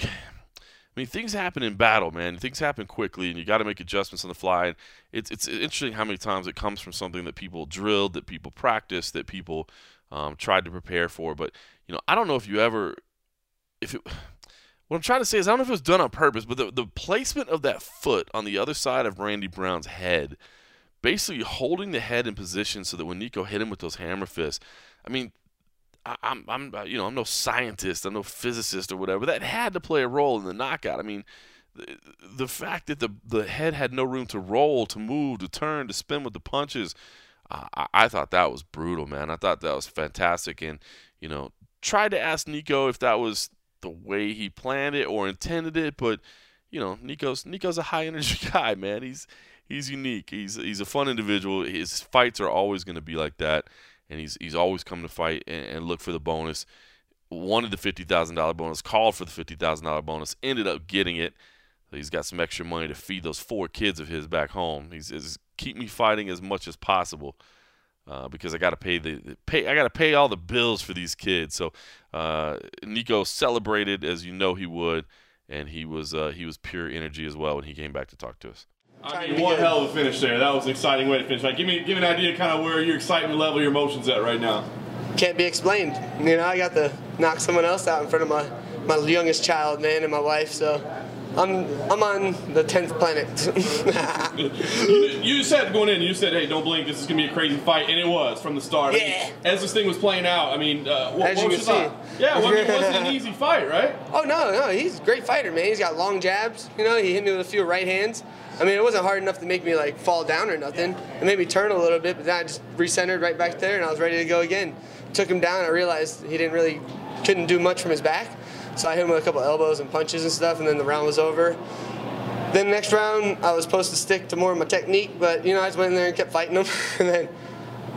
mean, things happen in battle, man. Things happen quickly, and you got to make adjustments on the fly. And it's it's interesting how many times it comes from something that people drilled, that people practiced, that people um, tried to prepare for. But you know, I don't know if you ever, if it. What I'm trying to say is, I don't know if it was done on purpose, but the, the placement of that foot on the other side of Randy Brown's head, basically holding the head in position so that when Niko hit him with those hammer fists, I mean, I, I'm, I'm, uh, you know, I'm no scientist, I'm no physicist or whatever. That had to play a role in the knockout. I mean, the, the fact that the the head had no room to roll, to move, to turn, to spin with the punches, I, I thought that was brutal, man. I thought that was fantastic, and you know, tried to ask Niko if that was the way he planned it or intended it, but you know, Niko's Niko's a high energy guy, man. He's he's unique. He's he's a fun individual. His fights are always going to be like that, and he's he's always come to fight and, and look for the bonus. Wanted the fifty thousand dollar bonus, called for the fifty thousand dollar bonus, ended up getting it. he's got some extra money to feed those four kids of his back home. He says, keep me fighting as much as possible uh, because I got to pay the pay. I got to pay all the bills for these kids. So uh, Niko celebrated as you know he would, and he was uh, he was pure energy as well when he came back to talk to us. I mean, one hell of a finish there. That was an exciting way to finish. Like, give me give me an idea, kind of where your excitement level, your emotions at right now. Can't be explained. You know, I got to knock someone else out in front of my my youngest child, man, and my wife. So I'm I'm on the tenth planet. you, you, said going in, you said, "Hey, don't blink. This is gonna be a crazy fight," and it was from the start. Yeah. I mean, as this thing was playing out, I mean, uh, what, as what you was can see. Yeah, well, I mean, it wasn't an easy fight, right? Oh no, no, he's a great fighter, man. He's got long jabs. You know, he hit me with a few right hands. I mean, it wasn't hard enough to make me like fall down or nothing. It made me turn a little bit, but then I just recentered right back there, and I was ready to go again. Took him down. I realized he didn't really couldn't do much from his back, so I hit him with a couple elbows and punches and stuff, and then the round was over. Then next round, I was supposed to stick to more of my technique, but you know, I just went in there and kept fighting him. and then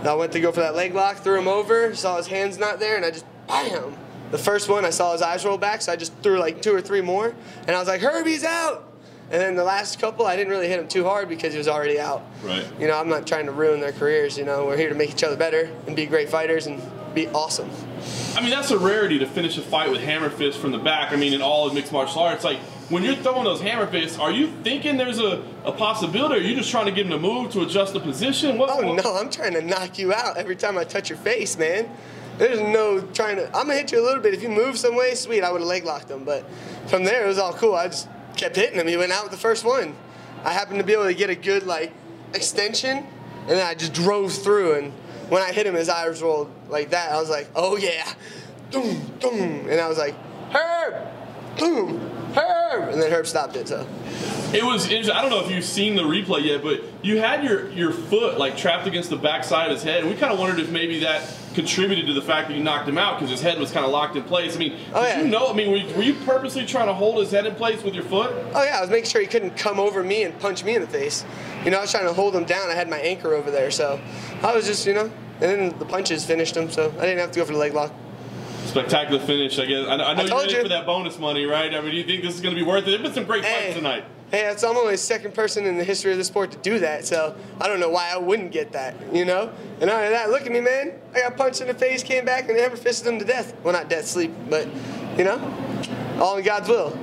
I went to go for that leg lock, threw him over, saw his hands not there, and I just bam. The first one, I saw his eyes roll back, so I just threw like two or three more, and I was like, Herbie's out. And then the last couple, I didn't really hit him too hard because he was already out. Right. You know, I'm not trying to ruin their careers. You know, we're here to make each other better and be great fighters and be awesome. I mean, that's a rarity to finish a fight with hammer fists from the back. I mean, in all of mixed martial arts, like when you're throwing those hammer fists, are you thinking there's a, a possibility? Or are you just trying to get him to move to adjust the position? What, oh what? no, I'm trying to knock you out every time I touch your face, man. There's no trying to. I'm gonna hit you a little bit. If you move some way, sweet, I would have leg locked him. But from there, it was all cool. I just kept hitting him. He went out with the first one. I happened to be able to get a good like extension, and then I just drove through. And when I hit him, his eyes rolled like that. I was like, oh yeah, boom, boom, and I was like, Herb, boom, Herb, and then Herb stopped it. So It was interesting. I don't know if you've seen the replay yet, but you had your, your foot like trapped against the backside of his head, and we kind of wondered if maybe that contributed to the fact that you knocked him out because his head was kind of locked in place. I mean, Oh, did yeah. you know? I mean, were you, were you purposely trying to hold his head in place with your foot? Oh yeah, I was making sure he couldn't come over me and punch me in the face. You know, I was trying to hold him down. I had my anchor over there, so I was just, you know, and then the punches finished him, so I didn't have to go for the leg lock. Spectacular finish, I guess. I know, I know I you're in you. for that bonus money, right? I mean, do you think this is going to be worth it? There've been some great fights tonight. Hey, that's I'm only the second person in the history of the sport to do that, so I don't know why I wouldn't get that, you know? And other than that, look at me, man. I got punched in the face, came back, and never fisted him to death. Well, not death, sleep, but, you know, all in God's will.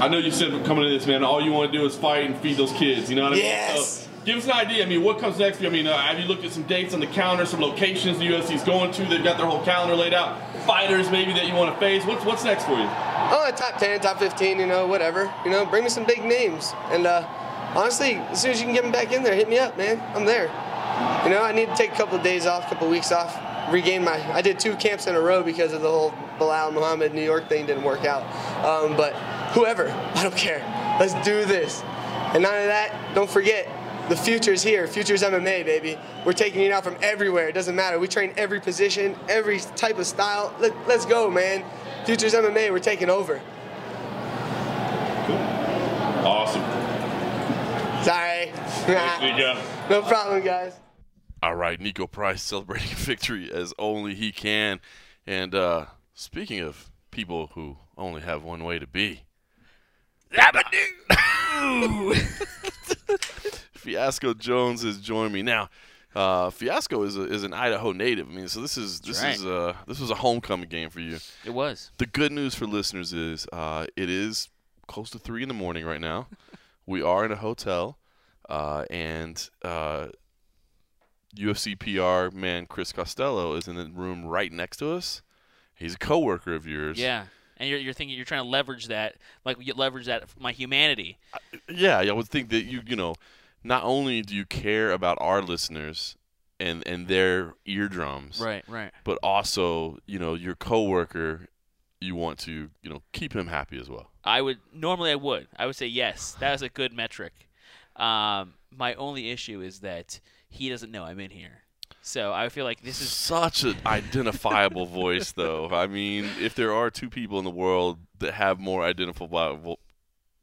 I know you said coming to this, man, all you want to do is fight and feed those kids. You know what I mean? Yes. So, give us an idea. I mean, what comes next? I mean, uh, have you looked at some dates on the calendar, some locations the UFC's going to? They've got their whole calendar laid out. Fighters maybe that you want to face. What's what's next for you? Oh, top 10, top 15, you know, whatever. You know, bring me some big names. And uh, honestly, as soon as you can get them back in there, hit me up, man. I'm there. You know, I need to take a couple of days off, a couple of weeks off, regain my. I did two camps in a row because of the whole Belal Muhammad New York thing didn't work out. Um, but whoever, I don't care. Let's do this. And none of that, don't forget, the future's here. Future's MMA, baby. We're taking it out from everywhere. It doesn't matter. We train every position, every type of style. Let, let's go, man. Future's MMA, we're taking over. Cool. Awesome. Sorry. There you no problem, guys. All right, Niko Price celebrating victory as only he can. And uh, speaking of people who only have one way to be, Fiasco Jones has joined me now. Uh, Fiasco is a, is an Idaho native. I mean, so this is this right. is uh this was a homecoming game for you. It was. The good news for listeners is uh, it is close to three in the morning right now. we are in a hotel, uh, and uh, UFC PR man Chris Costello is in the room right next to us. He's a coworker of yours. Yeah. And you're, you're thinking you're trying to leverage that, like you leverage that my humanity. Yeah, I would think that you you know, not only do you care about our listeners and and their eardrums, Right, right. but also you know your coworker, you want to you know keep him happy as well. I would normally I would I would say yes. That is a good metric. Um, my only issue is that he doesn't know I'm in here, so I feel like this is Such an identifiable voice, though. I mean, if there are two people in the world that have more identifiable,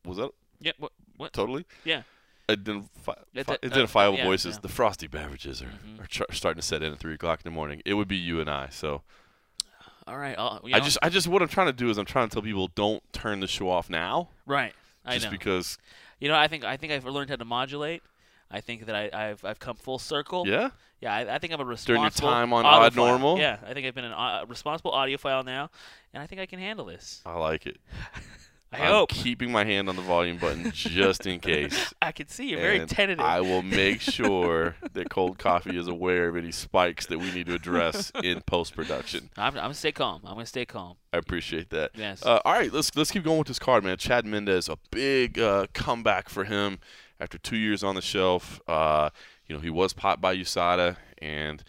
was that yeah. What? what? totally Yeah. Identifi- Ident- uh, identifiable yeah, voices? yeah. The frosty beverages are, Mhm. are starting to set in at three o'clock in the morning. It would be you and I. So All right. I'll, I know, just, I just, what I'm trying to do is I'm trying to tell people don't turn the show off now, right. I just know. because. You know, I think I think I've learned how to modulate. I think that I, I've I've come full circle. Yeah. Yeah, I, I think I'm a During responsible. your time on audiophile. Odd Normal? Yeah, I think I've been an uh, responsible audiophile now, and I think I can handle this. I like it. I I'm hope. keeping my hand on the volume button just in case. I can see you're very tentative. I will make sure that cold coffee is aware of any spikes that we need to address in post production. I'm, I'm gonna stay calm. I'm gonna stay calm. I appreciate that. Yes. Uh, all right, let's let's keep going with this card, man. Chad Mendes, a big uh, comeback for him after two years on the shelf. Uh, you know, he was popped by USADA, and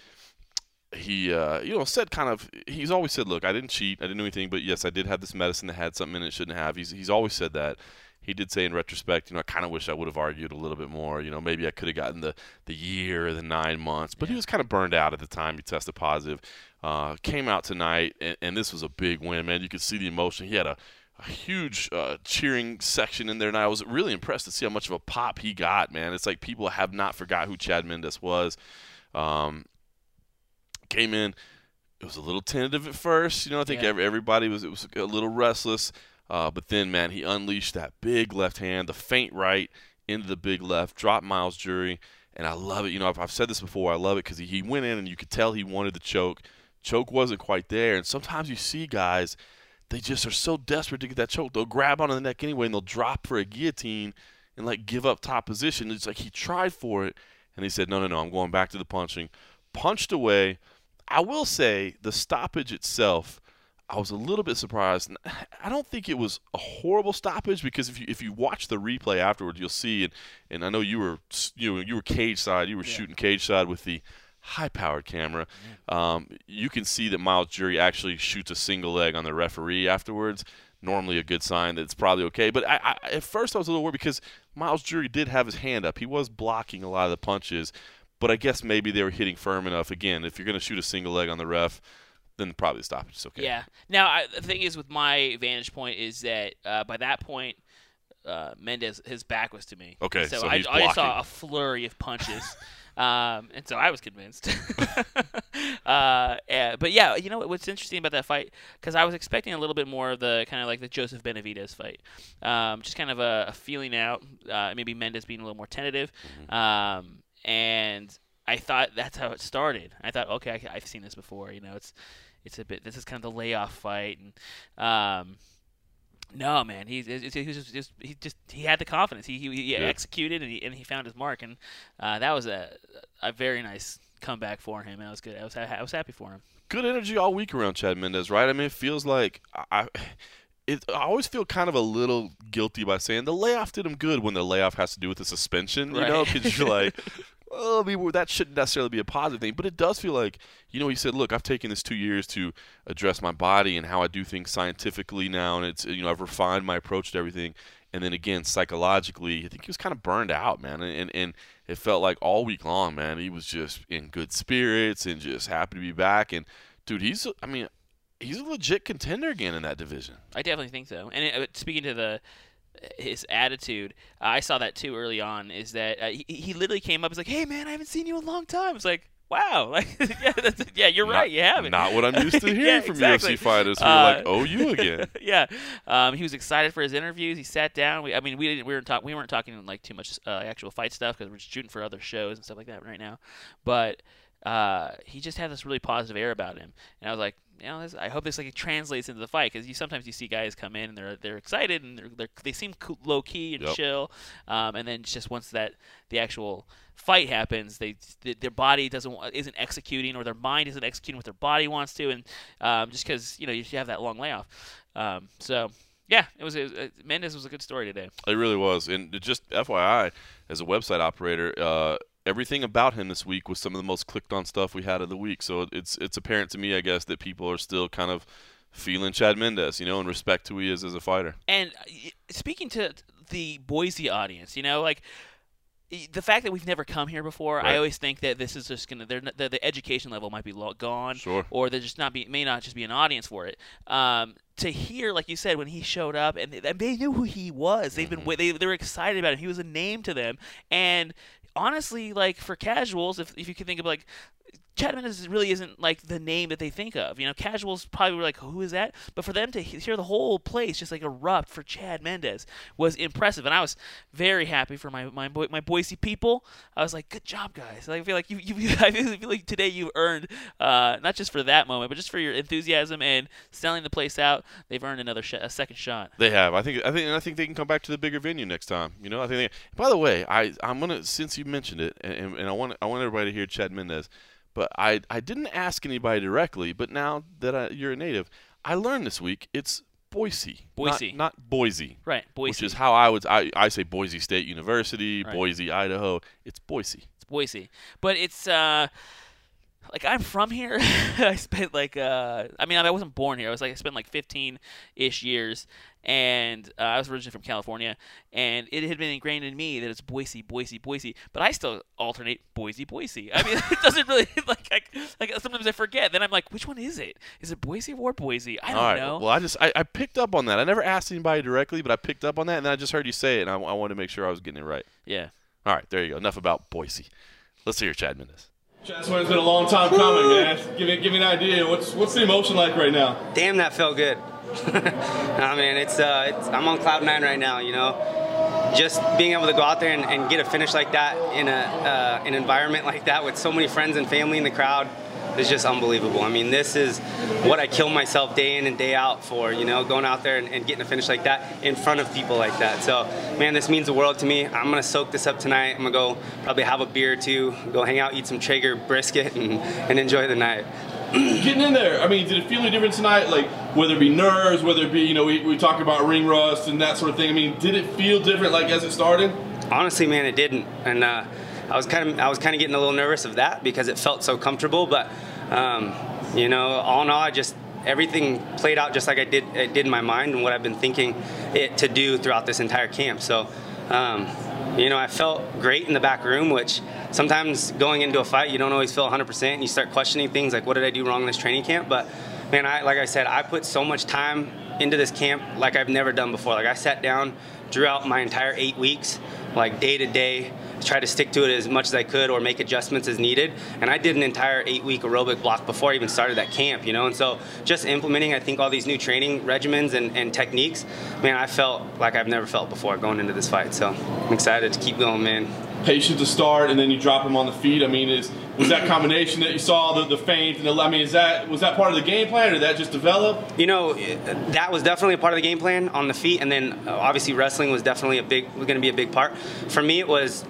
he, uh, you know, said kind of. He's always said, "Look, I didn't cheat. I didn't do anything, but yes, I did have this medicine that had something in it, shouldn't have." He's he's always said that. He did say in retrospect, you know, I kind of wish I would have argued a little bit more. You know, maybe I could have gotten the the year or the nine months, but he was kind of burned out at the time. He tested positive. Uh, came out tonight, and, and this was a big win, man. You could see the emotion. He had a a huge uh, cheering section in there, and I was really impressed to see how much of a pop he got, man. It's like people have not forgot who Chad Mendes was. Um, came in, it was a little tentative at first, you know. I think Yeah. every, everybody was it was a little restless, uh, but then man, he unleashed that big left hand, the faint right into the big left, dropped Myles Jury, and I love it. You know, I've, I've said this before. I love it because he, he went in and you could tell he wanted the choke. Choke wasn't quite there, and sometimes you see guys they just are so desperate to get that choke. They'll grab onto the neck anyway and they'll drop for a guillotine and like give up top position. It's like he tried for it and he said, No, no, no, I'm going back to the punching. Punched away. I will say the stoppage itself, I was a little bit surprised. I don't think it was a horrible stoppage because if you if you watch the replay afterwards, you'll see and and I know you were you know, you were cage side, you were shooting cage side with the high powered camera. Um, you can see that Myles Jury actually shoots a single leg on the referee afterwards. Normally a good sign that it's probably okay. But I, I, at first I was a little worried because Myles Jury did have his hand up. He was blocking a lot of the punches. But I guess maybe they were hitting firm enough. Again, if you're going to shoot a single leg on the ref, then probably stop. It's okay. Yeah. Now I, the thing is, with my vantage point, is that uh, by that point, uh, Mendes his back was to me. Okay, So, so I, I just saw a flurry of punches. Um, and so I was convinced. uh, yeah, but yeah, you know what, what's interesting about that fight? Because I was expecting a little bit more of the kind of like the Joseph Benavidez fight, um, just kind of a, a feeling out. Uh, maybe Mendes being a little more tentative, um, and I thought that's how it started. I thought, okay, I, I've seen this before. You know, it's it's a bit. This is kind of the layoff fight, and um, no, man, he, he, he was just, just he just he had the confidence. He he, he Yeah. executed and he, and he found his mark, and uh, that was a a very nice comeback for him. That was good. I was I was happy for him. good energy all week around Chad Mendes, right? I mean, it feels like I, I- it, I always feel kind of a little guilty by saying the layoff did him good when the layoff has to do with the suspension, you know, because you're like, well, I mean, that shouldn't necessarily be a positive thing, but it does feel like, you know, he said, look, I've taken this two years to address my body and how I do things scientifically now, and it's, you know, I've refined my approach to everything. And then again, psychologically, I think he was kind of burned out, man. And, and, and it felt like all week long, man, he was just in good spirits and just happy to be back. And, dude, he's, I mean, he's a legit contender again in that division. I definitely think so. And it, uh, speaking to the his attitude, uh, I saw that too early on. Is that uh, he, he literally came up? He's like, "Hey man, I haven't seen you in a long time." It's like, wow, like yeah, that's, yeah, you're right, Not- you haven't. Not what I'm used to hearing Yeah, from exactly. UFC fighters who Uh, are like, "Oh, you again." yeah, um, he was excited for his interviews. He sat down. We, I mean, we didn't. We weren't talk, We weren't talking like too much uh, actual fight stuff because we're just shooting for other shows and stuff like that right now. But uh, he just had this really positive air about him, and I was like, you know, this, I hope this like translates into the fight because you sometimes you see guys come in and they're they're excited and they're, they're they seem cool, low key and Yep. chill, um, and then just once that the actual fight happens, they th- their body doesn't isn't executing or their mind isn't executing what their body wants to, and um, just because you know you have that long layoff, um, so. Yeah, it was. It, was- Mendes was a good story today. It really was. And just FYI, as a website operator, uh, everything about him this week was some of the most clicked on stuff we had of the week. So it's it's apparent to me, I guess, that people are still kind of feeling Chad Mendes, you know, and respect who he is as a fighter. And uh, speaking to the Boise audience, you know, like the fact that we've never come here before, Right. I always think that this is just gonna they're, the, the education level might be gone, Sure. or there just not be may not just be an audience for it. Um, to hear, like you said, when he showed up and they, and they knew who he was, they've been wa- they they were excited about him. He was a name to them, and honestly, like for casuals, if if you can think of like. Chad Mendes really isn't like the name that they think of. You know, casuals probably were like, "Who is that?" But for them to hear the whole place just like erupt for Chad Mendes was impressive, and I was very happy for my my my Boise people. I was like, "Good job, guys!" Like, I feel like you, you I feel like today you earned uh, not just for that moment, but just for your enthusiasm and selling the place out. They've earned another sh- a second shot. They have. I think. I think. And I think they can come back to the bigger venue next time. You know. I think. They, by the way, I I'm gonna since you mentioned it, and, and I want I want everybody to hear Chad Mendes, but I I didn't ask anybody directly, but now that I, you're a native, I learned this week it's Boise, not- Boise. not, Boise, Right, Boise. which is how I would I I say Boise State University, Right. Boise, Idaho. It's Boise. It's Boise, but it's uh, like I'm from here. I spent like uh, I mean I wasn't born here. I was like I spent like 15 ish years, and uh, I was originally from California, and it had been ingrained in me that it's Boise, Boise, Boise. But I still alternate Boise, Boise. I mean it doesn't really like I, like sometimes I forget. Then I'm like, which one is it? Is it Boise or Boise? I don't All right. know. Well, I just I, I picked up on that. I never asked anybody directly, but I picked up on that, and then I just heard you say it, and I, I wanted to make sure I was getting it right. yeah. All right, there you go. Enough about Boise. Let's hear Chad Mendes. Chad Swain, it's been a long time coming, man. Give me, give me an idea. What's what's the emotion like right now? Damn, that felt good. I mean, it's, uh, it's I'm on cloud nine right now. You know, just being able to go out there and, and get a finish like that in a uh, an environment like that with so many friends and family in the crowd is just unbelievable. I mean, this is what I kill myself day in and day out for. You know, going out there and, and getting a finish like that in front of people like that. So, man, this means the world to me. I'm gonna soak this up tonight. I'm gonna go probably have a beer or two, go hang out, eat some Traeger brisket, and, and enjoy the night. Getting in there, I mean, did it feel any different tonight? Like whether it be nerves, whether it be you know we, we talk about ring rust and that sort of thing. I mean, did it feel different like as it started? honestly, man, it didn't, and uh, I was kind of I was kind of getting a little nervous of that because it felt so comfortable. But um, you know, all in all, I just everything played out just like I did it did in my mind and what I've been thinking it to do throughout this entire camp. So. Um, you know, I felt great in the back room, which sometimes going into a fight, you don't always feel 100%, and you start questioning things like, what did I do wrong in this training camp? But man, I like I said, I put so much time into this camp like I've never done before. Like I sat down, drew out my entire eight weeks, like day to day, tried to stick to it as much as I could or make adjustments as needed. And I did an entire eight week aerobic block before I even started that camp, you know. And so just implementing, I think, all these new training regimens and, and techniques, man, I felt like I've never felt before going into this fight. So I'm excited to keep going, man. Patient to start, and then you drop him on the feet. I mean, is was that combination that you saw the, the feint and the? I mean, is that was that part of the game plan, or did that just develop? You know, that was definitely a part of the game plan on the feet, and then uh, obviously wrestling was definitely a big was going to be a big part. For me, it was,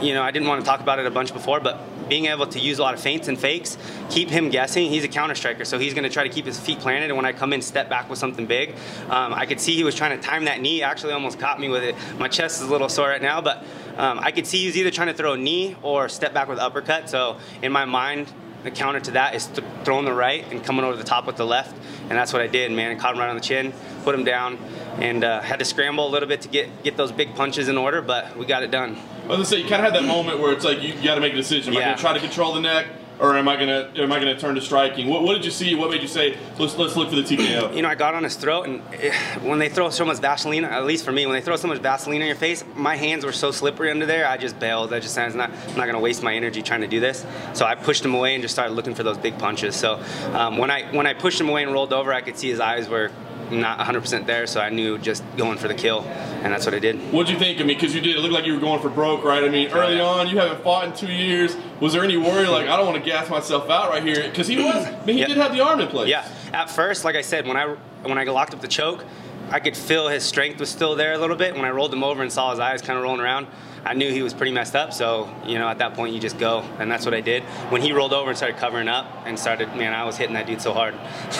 you know, I didn't want to talk about it a bunch before, but being able to use a lot of feints and fakes, keep him guessing. He's a counter striker, so he's going to try to keep his feet planted. And when I come in, step back with something big. Um, I could see he was trying to time that knee. Actually, almost caught me with it. My chest is a little sore right now, but um, I could see he was either trying to throw a knee or step back with uppercut. So in my mind, the counter to that is th- throwing the right and coming over the top with the left, and that's what I did, man. Caught him right on the chin, put him down, and uh, had to scramble a little bit to get get those big punches in order, but we got it done. I was gonna say you kind of had that moment where it's like you, got to make a decision. Am I Yeah. gonna try to control the neck, or am I gonna am I gonna turn to striking? What, what did you see? What made you say let's let's look for the TKO? You know, I got on his throat, and eh, when they throw so much Vaseline, at least for me, when they throw so much Vaseline on your face, my hands were so slippery under there, I just bailed. I just said, "It's not, I'm not to waste my energy trying to do this. So I pushed him away and just started looking for those big punches. So um, when I when I pushed him away and rolled over, I could see his eyes were not 100% there, so I knew just going for the kill, and that's what I did. What'd you think? I mean, because you did it looked like you were going for broke, right? I mean, early on, you haven't fought in two years. Was there any worry like I don't want to gas myself out right here? Because he was, I mean, he Yeah. did have the arm in place. Yeah, at first, like I said, when I when I locked up the choke, I could feel his strength was still there a little bit. When I rolled him over and saw his eyes kind of rolling around, I knew he was pretty messed up. So, you know, at that point, you just go. And that's what I did. When he rolled over and started covering up and started, man, I was hitting that dude so hard.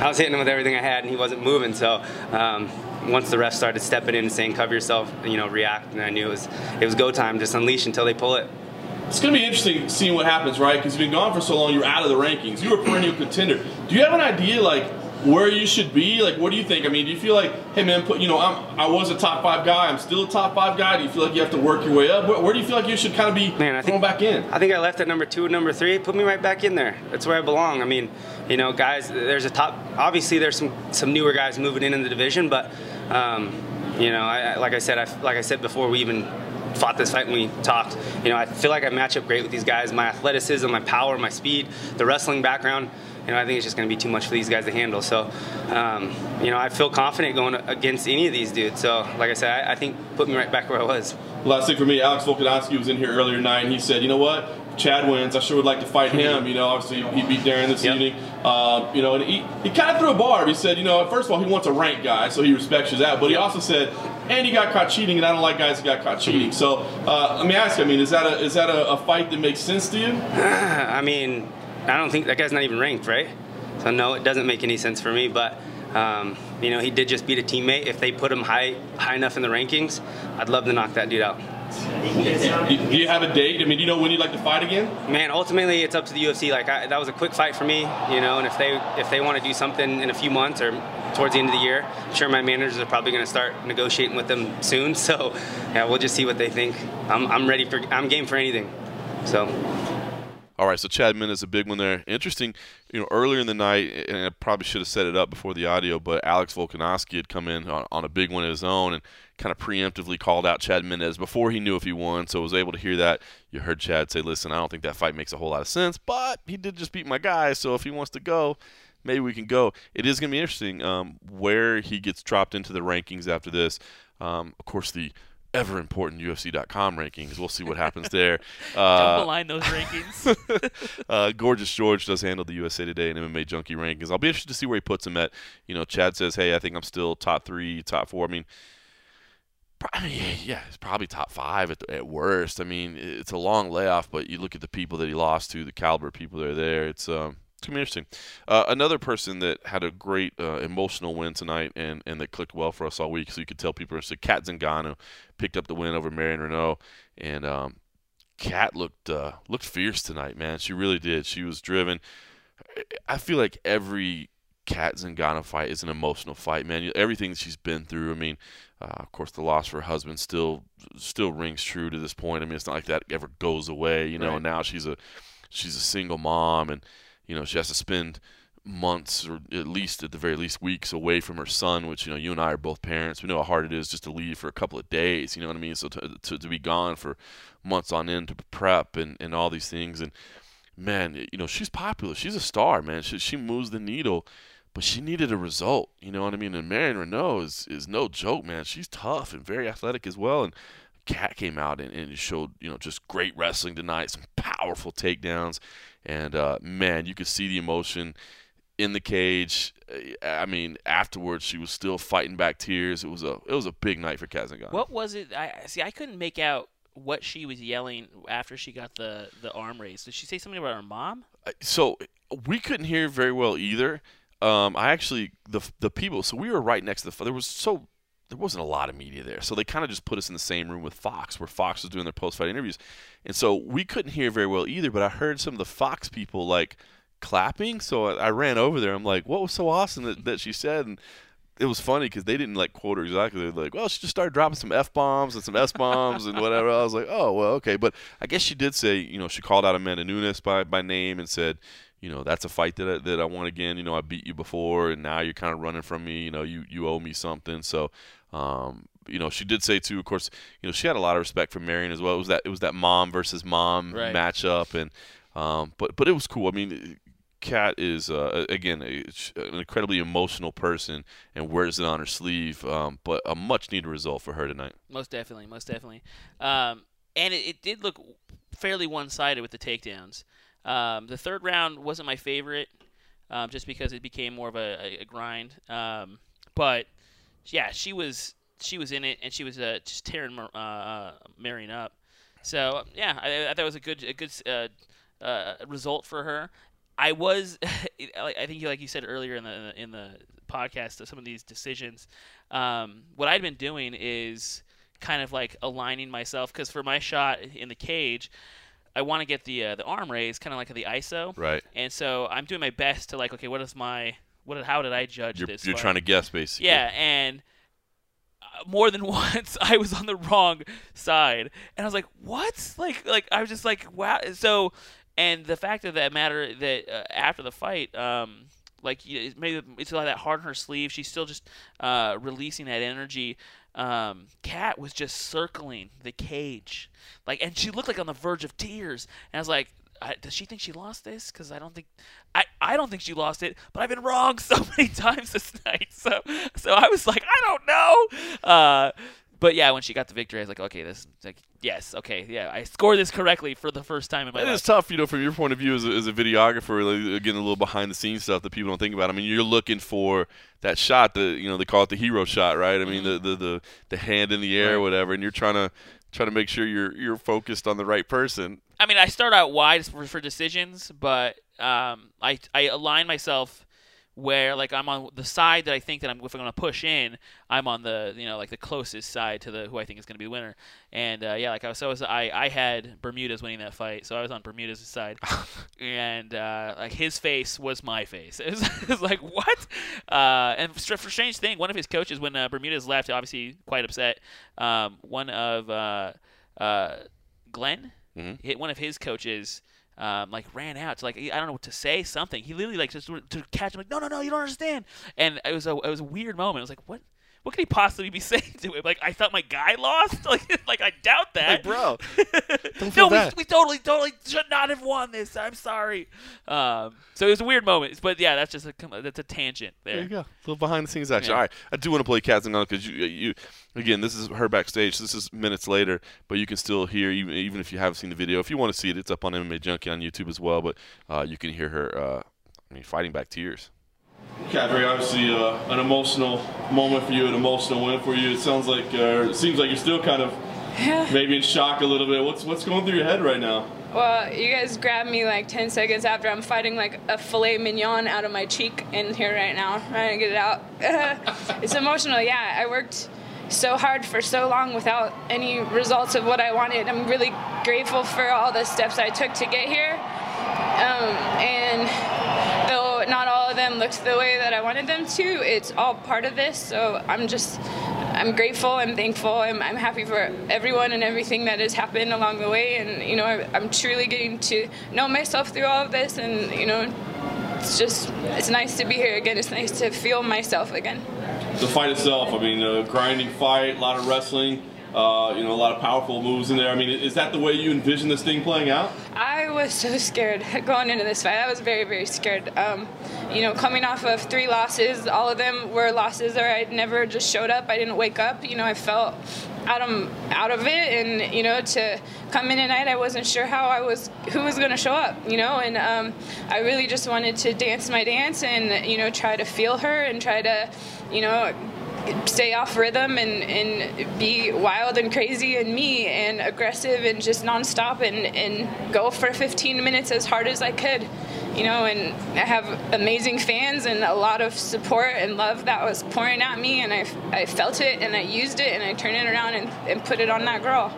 I was hitting him with everything I had, and he wasn't moving. So, um, once the ref started stepping in and saying, cover yourself, you know, react, and I knew it was, it was go time. Just unleash until they pull it. It's going to be interesting seeing what happens, right? Because you've been gone for so long, you're out of the rankings. You were a perennial contender. Do you have an idea, like, where you should be? Like, what do you think? I mean, do you feel like, hey man, put, you know, I'm, I was a top five guy. I'm still a top five guy. Do you feel like you have to work your way up? Where, where do you feel like you should kind of be man, I thrown think, back in? I think I left at number two, number three. Put me right back in there. That's where I belong. I mean, you know, guys, there's a top. Obviously, there's some some newer guys moving in in the division, but um, you know, I, like I said, I, like I said before, we even fought this fight when we talked. You know, I feel like I match up great with these guys. My athleticism, my power, my speed, the wrestling background. You know, I think it's just going to be too much for these guys to handle. So, um, you know, I feel confident going against any of these dudes. So, like I said, I, I think put me right back where I was. Last thing for me, Alex Volkanovski was in here earlier tonight, and he said, you know what? Chad wins. I sure would like to fight him. You know, obviously he beat Darren this Yep. evening. Um, you know, and he, he kind of threw a barb. He said, you know, first of all, he wants a ranked guy, so he respects you that. But he also said, and he got caught cheating, and I don't like guys that got caught cheating. So uh, let me ask you, I mean, is that a is that a, a fight that makes sense to you? I mean, I don't think that guy's not even ranked, right? So no, it doesn't make any sense for me. But um, you know, he did just beat a teammate. If they put him high high enough in the rankings, I'd love to knock that dude out. Do you have a date? I mean, do you know when you'd like to fight again? Man, ultimately, it's up to the UFC. Like I, that was a quick fight for me, you know. And if they if they want to do something in a few months or towards the end of the year, I'm sure my managers are probably going to start negotiating with them soon. So yeah, we'll just see what they think. I'm, I'm ready for I'm game for anything. So. All right, so Chad Mendes a big one there. Interesting, you know, earlier in the night, and I probably should have set it up before the audio, but Alex Volkanovski had come in on, on a big one of his own and kind of preemptively called out Chad Mendes before he knew if he won, so was able to hear that. You heard Chad say, listen, I don't think that fight makes a whole lot of sense, but he did just beat my guy, so if he wants to go, maybe we can go. It is going to be interesting um, where he gets dropped into the rankings after this. Um, of course, the ever important UFC.com rankings. We'll see what happens there. Don't Uh, malign those rankings. uh, Gorgeous George does handle the USA Today and MMA Junkie rankings. I'll be interested to see where he puts him at. You know, Chad says, "Hey, I think I'm still top three, top four. I mean, I mean, yeah, it's probably top five at, at worst. I mean, it's a long layoff, but you look at the people that he lost to, the caliber people that are there. It's um, it's gonna be interesting. Uh, another person that had a great uh, emotional win tonight and, and that clicked well for us all week, so you could tell people. So Cat Zingano picked up the win over Marion Reneau, and um, Cat looked uh, looked fierce tonight, man. She really did. She was driven. I feel like every Cat Zingano fight is an emotional fight, man. Everything that she's been through. I mean, uh, of course, the loss for her husband still still rings true to this point. I mean, it's not like that ever goes away, you know. Right. And now she's a she's a single mom, and you know she has to spend months or at least at the very least weeks away from her son which you know you and I are both parents. We know how hard it is just to leave for a couple of days you know what I mean? So to, to, to be gone for months on end to prep and, and all these things. And man you know she's popular. She's a star man. She, she moves the needle but she needed a result you know what I mean? And Marion Reneau is, is no joke man. She's tough and very athletic as well. And Cat came out and, and showed you know just great wrestling tonight some powerful takedowns and uh, man you could see the emotion in the cage. I mean, afterwards she was still fighting back tears. It was a it was a big night for Cat Zingano. what was it? I see. I couldn't make out what she was yelling after she got the the arm raised. Did she say something about her mom? So we couldn't hear very well either. Um, I actually the the people. So we were right next to the. There was so there wasn't a lot of media there, so they kind of just put us in the same room with Fox, where Fox was doing their post fight interviews, and so we couldn't hear very well either. But I heard some of the Fox people like clapping, so I, I ran over there. I'm like, "What was so awesome that, that she said?" And it was funny because they didn't like quote her exactly. They're like, "Well, she just started dropping some f bombs and some s bombs and whatever." I was like, "Oh, well, okay." But I guess she did say, you know, she called out Amanda Nunes by by name and said, you know, that's a fight that I, that I want again. You know, I beat you before, and now you're kind of running from me. You know, you you owe me something. So, um, you know, she did say too. Of course, you know, she had a lot of respect for Marion as well. It was that it was that mom versus mom Right. matchup, and um, but but it was cool. I mean. Cat is uh, again a, an incredibly emotional person and wears it on her sleeve, um, but a much needed result for her tonight. Most definitely, most definitely. Um, and it, it did look fairly one-sided with the takedowns. Um, the third round wasn't my favorite. um, just because it became more of a, a, grind. Um, but yeah, she was she was in it, and she was uh, just tearing uh, uh, Marion up. So yeah, I, I thought it was a good a good uh, uh, result for her. I was, I I think, like you said earlier in the in the podcast, some of these decisions. Um, what I'd been doing is kind of like aligning myself because for my shot in the cage, I want to get the uh, the arm raise, kind of like the ISO. Right. And so I'm doing my best to like, okay, what is my what? How did I judge You're, this? you're fight? trying to guess, basically. Yeah, and uh, more than once I was on the wrong side, and I was like, "What?" Like, like I was just like, "Wow." So, and the fact of that matter that uh, after the fight, um, like you- maybe it's like that heart in her sleeve. She's still just uh, releasing that energy. Um, Cat was just circling the cage, like, and she looked like on the verge of tears. And I was like, I, "Does she think she lost this?" Because I don't think, I, I don't think she lost it. But I've been wrong so many times this night. So, so I was like, I don't know. Uh, but yeah, when she got the victory, I was like, okay, this, like, yes, okay, yeah, I scored this correctly for the first time in my It life. is tough, you know, from your point of view as a, as a videographer. Like, again, a little behind the scenes stuff that people don't think about. I mean, you're looking for that shot. The you know they call it the hero shot, right? I mean, the, the the the hand in the air, or whatever, and you're trying to trying to make sure you're you're focused on the right person. I mean, I start out wide for, for decisions, but um, I I align myself where like I'm on the side that I think that I'm if I'm going to push in, I'm on the you know like the closest side to the who I think is going to be the winner. And uh, yeah, like I was, so was I I had Bermudez winning that fight, so I was on Bermudez' side, and uh, like his face was my face. It was, it was like what? Uh, and for, for strange thing, one of his coaches when uh, Bermudez left, obviously quite upset. Um, one of uh, uh, Glenn, hit one of his coaches. Um, like ran out to like I don't know what to say something. He literally like just to catch him like no no no you don't understand. And it was a it was a weird moment. I was like what what could he possibly be saying to him? Like I thought my guy lost. Like like I doubt that. Hey, bro, no, we, we totally totally should not have won this. I'm sorry. Um, so it was a weird moment. But yeah, that's just a that's a tangent there. There you go. A little behind the scenes action. Yeah. All right, I do want to play Cat Zingano because you, you, again, this is her backstage. This is minutes later, but you can still hear even even if you haven't seen the video. If you want to see it, it's up on MMA Junkie on YouTube as well. But uh, you can hear her. Uh, I mean, fighting back tears. Cadre, obviously uh, an emotional moment for you, an emotional win for you. It sounds like, uh, it seems like you're still kind of maybe in shock a little bit. What's what's going through your head right now? Well, you guys grabbed me like 10 seconds after I'm fighting like a filet mignon out of my cheek in here right now, trying to get it out. it's emotional, yeah. I worked so hard for so long without any results of what I wanted. I'm really grateful for all the steps I took to get here. Um, and though not all of them looked the way that I wanted them to, it's all part of this. So I'm just, I'm grateful, I'm thankful, I'm, I'm happy for everyone and everything that has happened along the way. And, you know, I'm truly getting to know myself through all of this. And, you know, it's just, it's nice to be here again. It's nice to feel myself again. The fight itself, I mean, a grinding fight, a lot of wrestling, uh, you know, a lot of powerful moves in there. I mean, is that the way you envision this thing playing out? I was so scared going into this fight. I was very, very scared. Um, you know, coming off of three losses, all of them were losses where I'd never just showed up. I didn't wake up. You know, I felt out of out of it, and you know, to come in tonight, I wasn't sure how I was, who was going to show up. You know, and um, I really just wanted to dance my dance, and you know, try to feel her and try to, you know, stay off rhythm and, and be wild and crazy and me and aggressive and just nonstop and, and go for 15 minutes as hard as I could. You know, and I have amazing fans and a lot of support and love that was pouring at me, and I, I felt it and I used it and I turned it around and, and put it on that girl.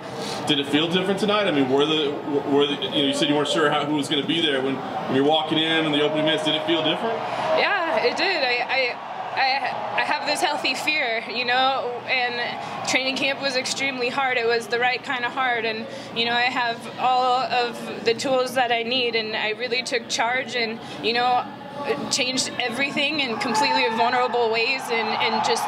Did it feel different tonight? I mean, were the were the, you know you said you weren't sure how, who was going to be there when, when you're walking in in the opening minutes. Did it feel different? Yeah, it did. I, I, I, I have this healthy fear, you know, and training camp was extremely hard. It was the right kind of hard, and you know, I have all of the tools that I need, and I really took charge, and you know, changed everything in completely vulnerable ways, and and just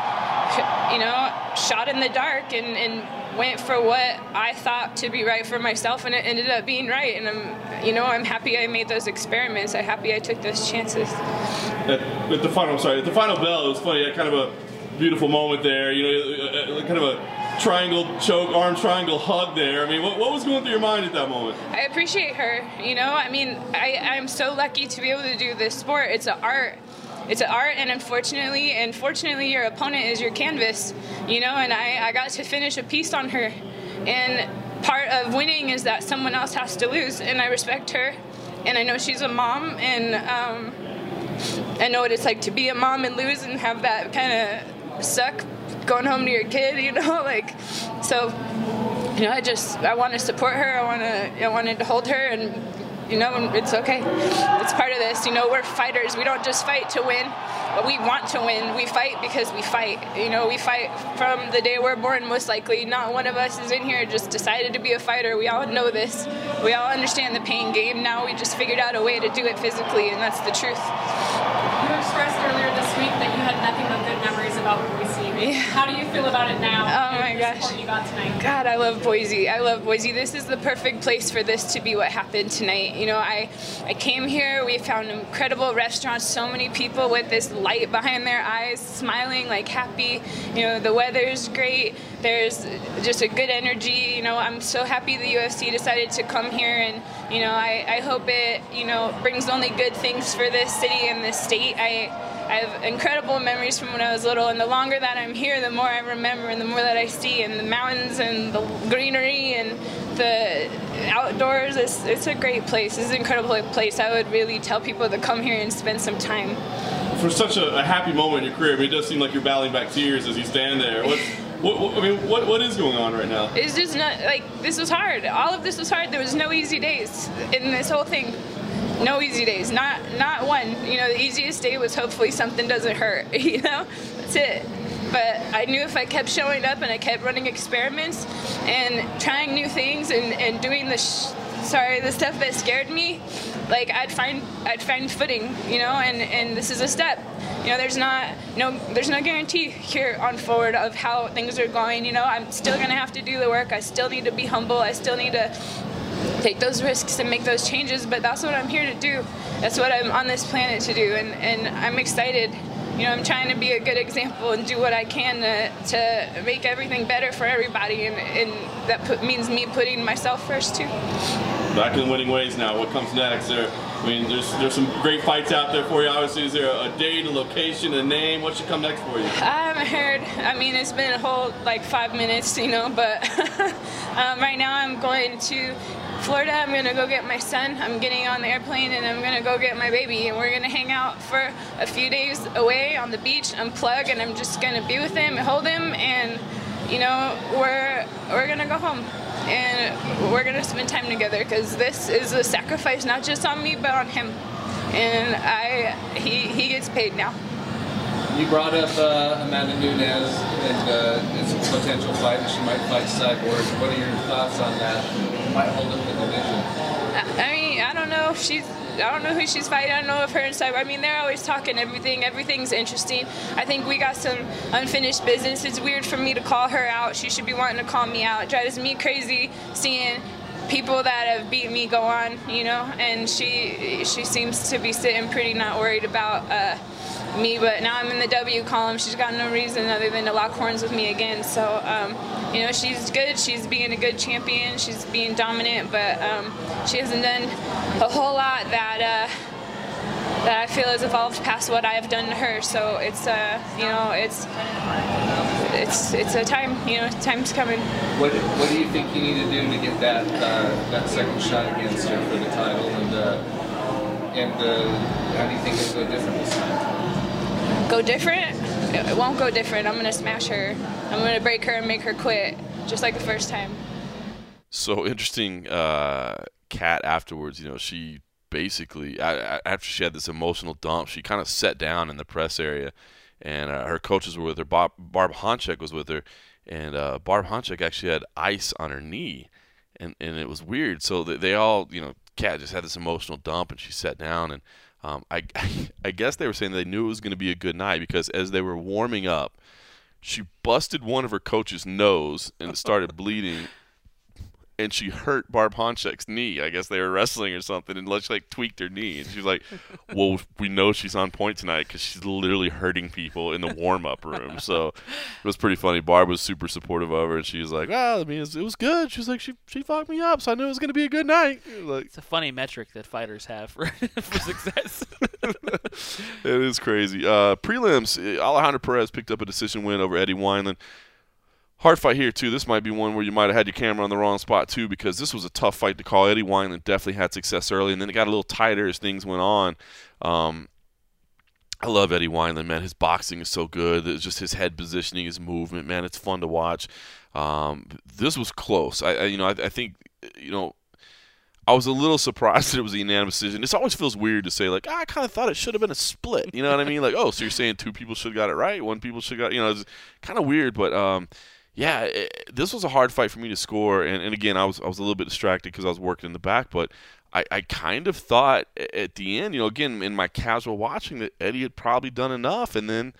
you know, shot in the dark, and and went for what I thought to be right for myself, and it ended up being right. And I'm, you know, I'm happy I made those experiments. I'm happy I took those chances. At, at the final, I'm sorry, at the final bell, it was funny. Had kind of a beautiful moment there. You know, uh, uh, kind of a triangle choke, arm triangle hug there. I mean, what, what was going through your mind at that moment? I appreciate her. You know, I mean, I, I'm so lucky to be able to do this sport. It's an art. It's an art, and unfortunately, and fortunately, your opponent is your canvas. You know, and I, I got to finish a piece on her. And part of winning is that someone else has to lose, and I respect her. And I know she's a mom, and um, I know what it's like to be a mom and lose and have that kind of suck going home to your kid, you know, like so. You know, I just I want to support her. I want to I wanted to hold her, and you know, it's okay. It's part of this. You know, we're fighters. We don't just fight to win, but we want to win. We fight because we fight. You know, we fight from the day we're born, most likely. Not one of us is in here just decided to be a fighter. We all know this. We all understand the pain game. Now we just figured out a way to do it physically, and that's the truth. You expressed earlier this week that you had nothing but good memories about Boise. How do you feel about it now? Oh my gosh. You got tonight. God, I love Boise. I love Boise. This is the perfect place for this to be what happened tonight. You know, I I came here. We found incredible restaurants. So many people with this light behind their eyes, smiling, like happy. You know, the weather's great. There's just a good energy. You know, I'm so happy the UFC decided to come here, and you know, I I hope it you know brings only good things for this city and this state. I. I have incredible memories from when I was little, and the longer that I'm here, the more I remember, and the more that I see, and the mountains and the greenery and the outdoors. It's, it's a great place. It's an incredible place. I would really tell people to come here and spend some time. For such a, a happy moment in your career, I mean, it does seem like you're battling back tears as you stand there. What, what, I mean, what, what is going on right now? It's just not like this was hard. All of this was hard. There was no easy days in this whole thing. No easy days. Not not one. You know, the easiest day was hopefully something doesn't hurt. You know, that's it. But I knew if I kept showing up and I kept running experiments and trying new things and, and doing the sh- sorry the stuff that scared me, like I'd find I'd find footing. You know, and and this is a step. You know, there's not no there's no guarantee here on forward of how things are going. You know, I'm still gonna have to do the work. I still need to be humble. I still need to take those risks and make those changes but that's what i'm here to do that's what i'm on this planet to do and, and i'm excited you know i'm trying to be a good example and do what i can to, to make everything better for everybody and, and that put, means me putting myself first too Back in winning ways now. What comes next? There, I mean, there's there's some great fights out there for you. Obviously, is there a date, a location, a name? What should come next for you? I haven't heard. I mean, it's been a whole like five minutes, you know. But um, right now, I'm going to Florida. I'm gonna go get my son. I'm getting on the airplane, and I'm gonna go get my baby. And we're gonna hang out for a few days away on the beach, unplug, and I'm just gonna be with him, and hold him, and you know, we're we're gonna go home. And we're gonna spend time together because this is a sacrifice not just on me but on him. And I, he, he gets paid now. You brought up uh, Amanda Nunes and uh, its potential fight, that she might fight Cyborg. What are your thoughts on that? I mean, I don't know if she's. I don't know who she's fighting. I don't know if her and. I mean, they're always talking everything. Everything's interesting. I think we got some unfinished business. It's weird for me to call her out. She should be wanting to call me out. It drives me crazy seeing people that have beat me go on, you know. And she she seems to be sitting pretty not worried about. Uh, me, but now I'm in the W column. She's got no reason other than to lock horns with me again. So, um, you know, she's good. She's being a good champion. She's being dominant, but um, she hasn't done a whole lot that uh, that I feel has evolved past what I have done to her. So it's, uh, you know, it's it's it's a time. You know, time's coming. What, what do you think you need to do to get that uh, that second shot against her for the title? And uh, and uh, how do you think it'll go different this time? Go different? It won't go different. I'm gonna smash her. I'm gonna break her and make her quit, just like the first time. So interesting. Uh, Cat afterwards, you know, she basically after she had this emotional dump, she kind of sat down in the press area, and uh, her coaches were with her. Bob, Barb Honchak was with her, and uh, Barb Honchak actually had ice on her knee, and and it was weird. So they, they all, you know, Cat just had this emotional dump, and she sat down, and um, I I guess they were saying they knew it was going to be a good night because as they were warming up, she busted one of her coach's nose and started bleeding and she hurt Barb Honchak's knee. I guess they were wrestling or something, and she like tweaked her knee. And she's like, "Well, we know she's on point tonight because she's literally hurting people in the warm up room." So it was pretty funny. Barb was super supportive of her, and she was like, "Well, I mean, it was, good." She was like, "She she fucked me up, so I knew it was gonna be a good night." Like It's a funny metric that fighters have for, for success. it is crazy. Uh, prelims, uh, Alejandro Perez picked up a decision win over Eddie Wineland. Hard fight here too. This might be one where you might have had your camera on the wrong spot too, because this was a tough fight to call. Eddie Wineland definitely had success early, and then it got a little tighter as things went on. Um, I love Eddie Wineland, man. His boxing is so good. It's just his head positioning, his movement, man. It's fun to watch. Um, this was close. I, I you know, I, I think, you know, I was a little surprised that it was a unanimous decision. This always feels weird to say, like, ah, I kind of thought it should have been a split. You know what I mean? Like, oh, so you're saying two people should have got it right, one people should got, you know, it's kind of weird. But um, yeah, it, this was a hard fight for me to score. And, and again, I was I was a little bit distracted because I was working in the back, but I, I kind of thought at the end, you know, again in my casual watching that Eddie had probably done enough, and then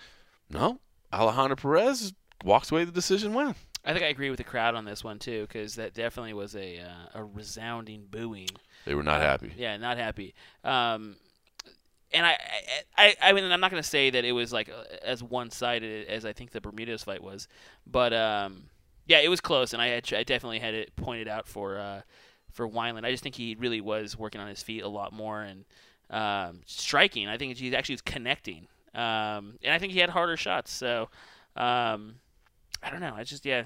no, Alejandro Perez walks away the decision win. I think I agree with the crowd on this one too, because that definitely was a uh, a resounding booing. They were not Uh, happy. Yeah, not happy. Um, and I, I, I mean, I'm not to say that it was like as one-sided as I think the Bermudez fight was, but um, yeah, it was close, and I had, I definitely had it pointed out for uh, for Wineland. I just think he really was working on his feet a lot more and um, striking. I think he actually was connecting, um, and I think he had harder shots. So um, I don't know. I just yeah,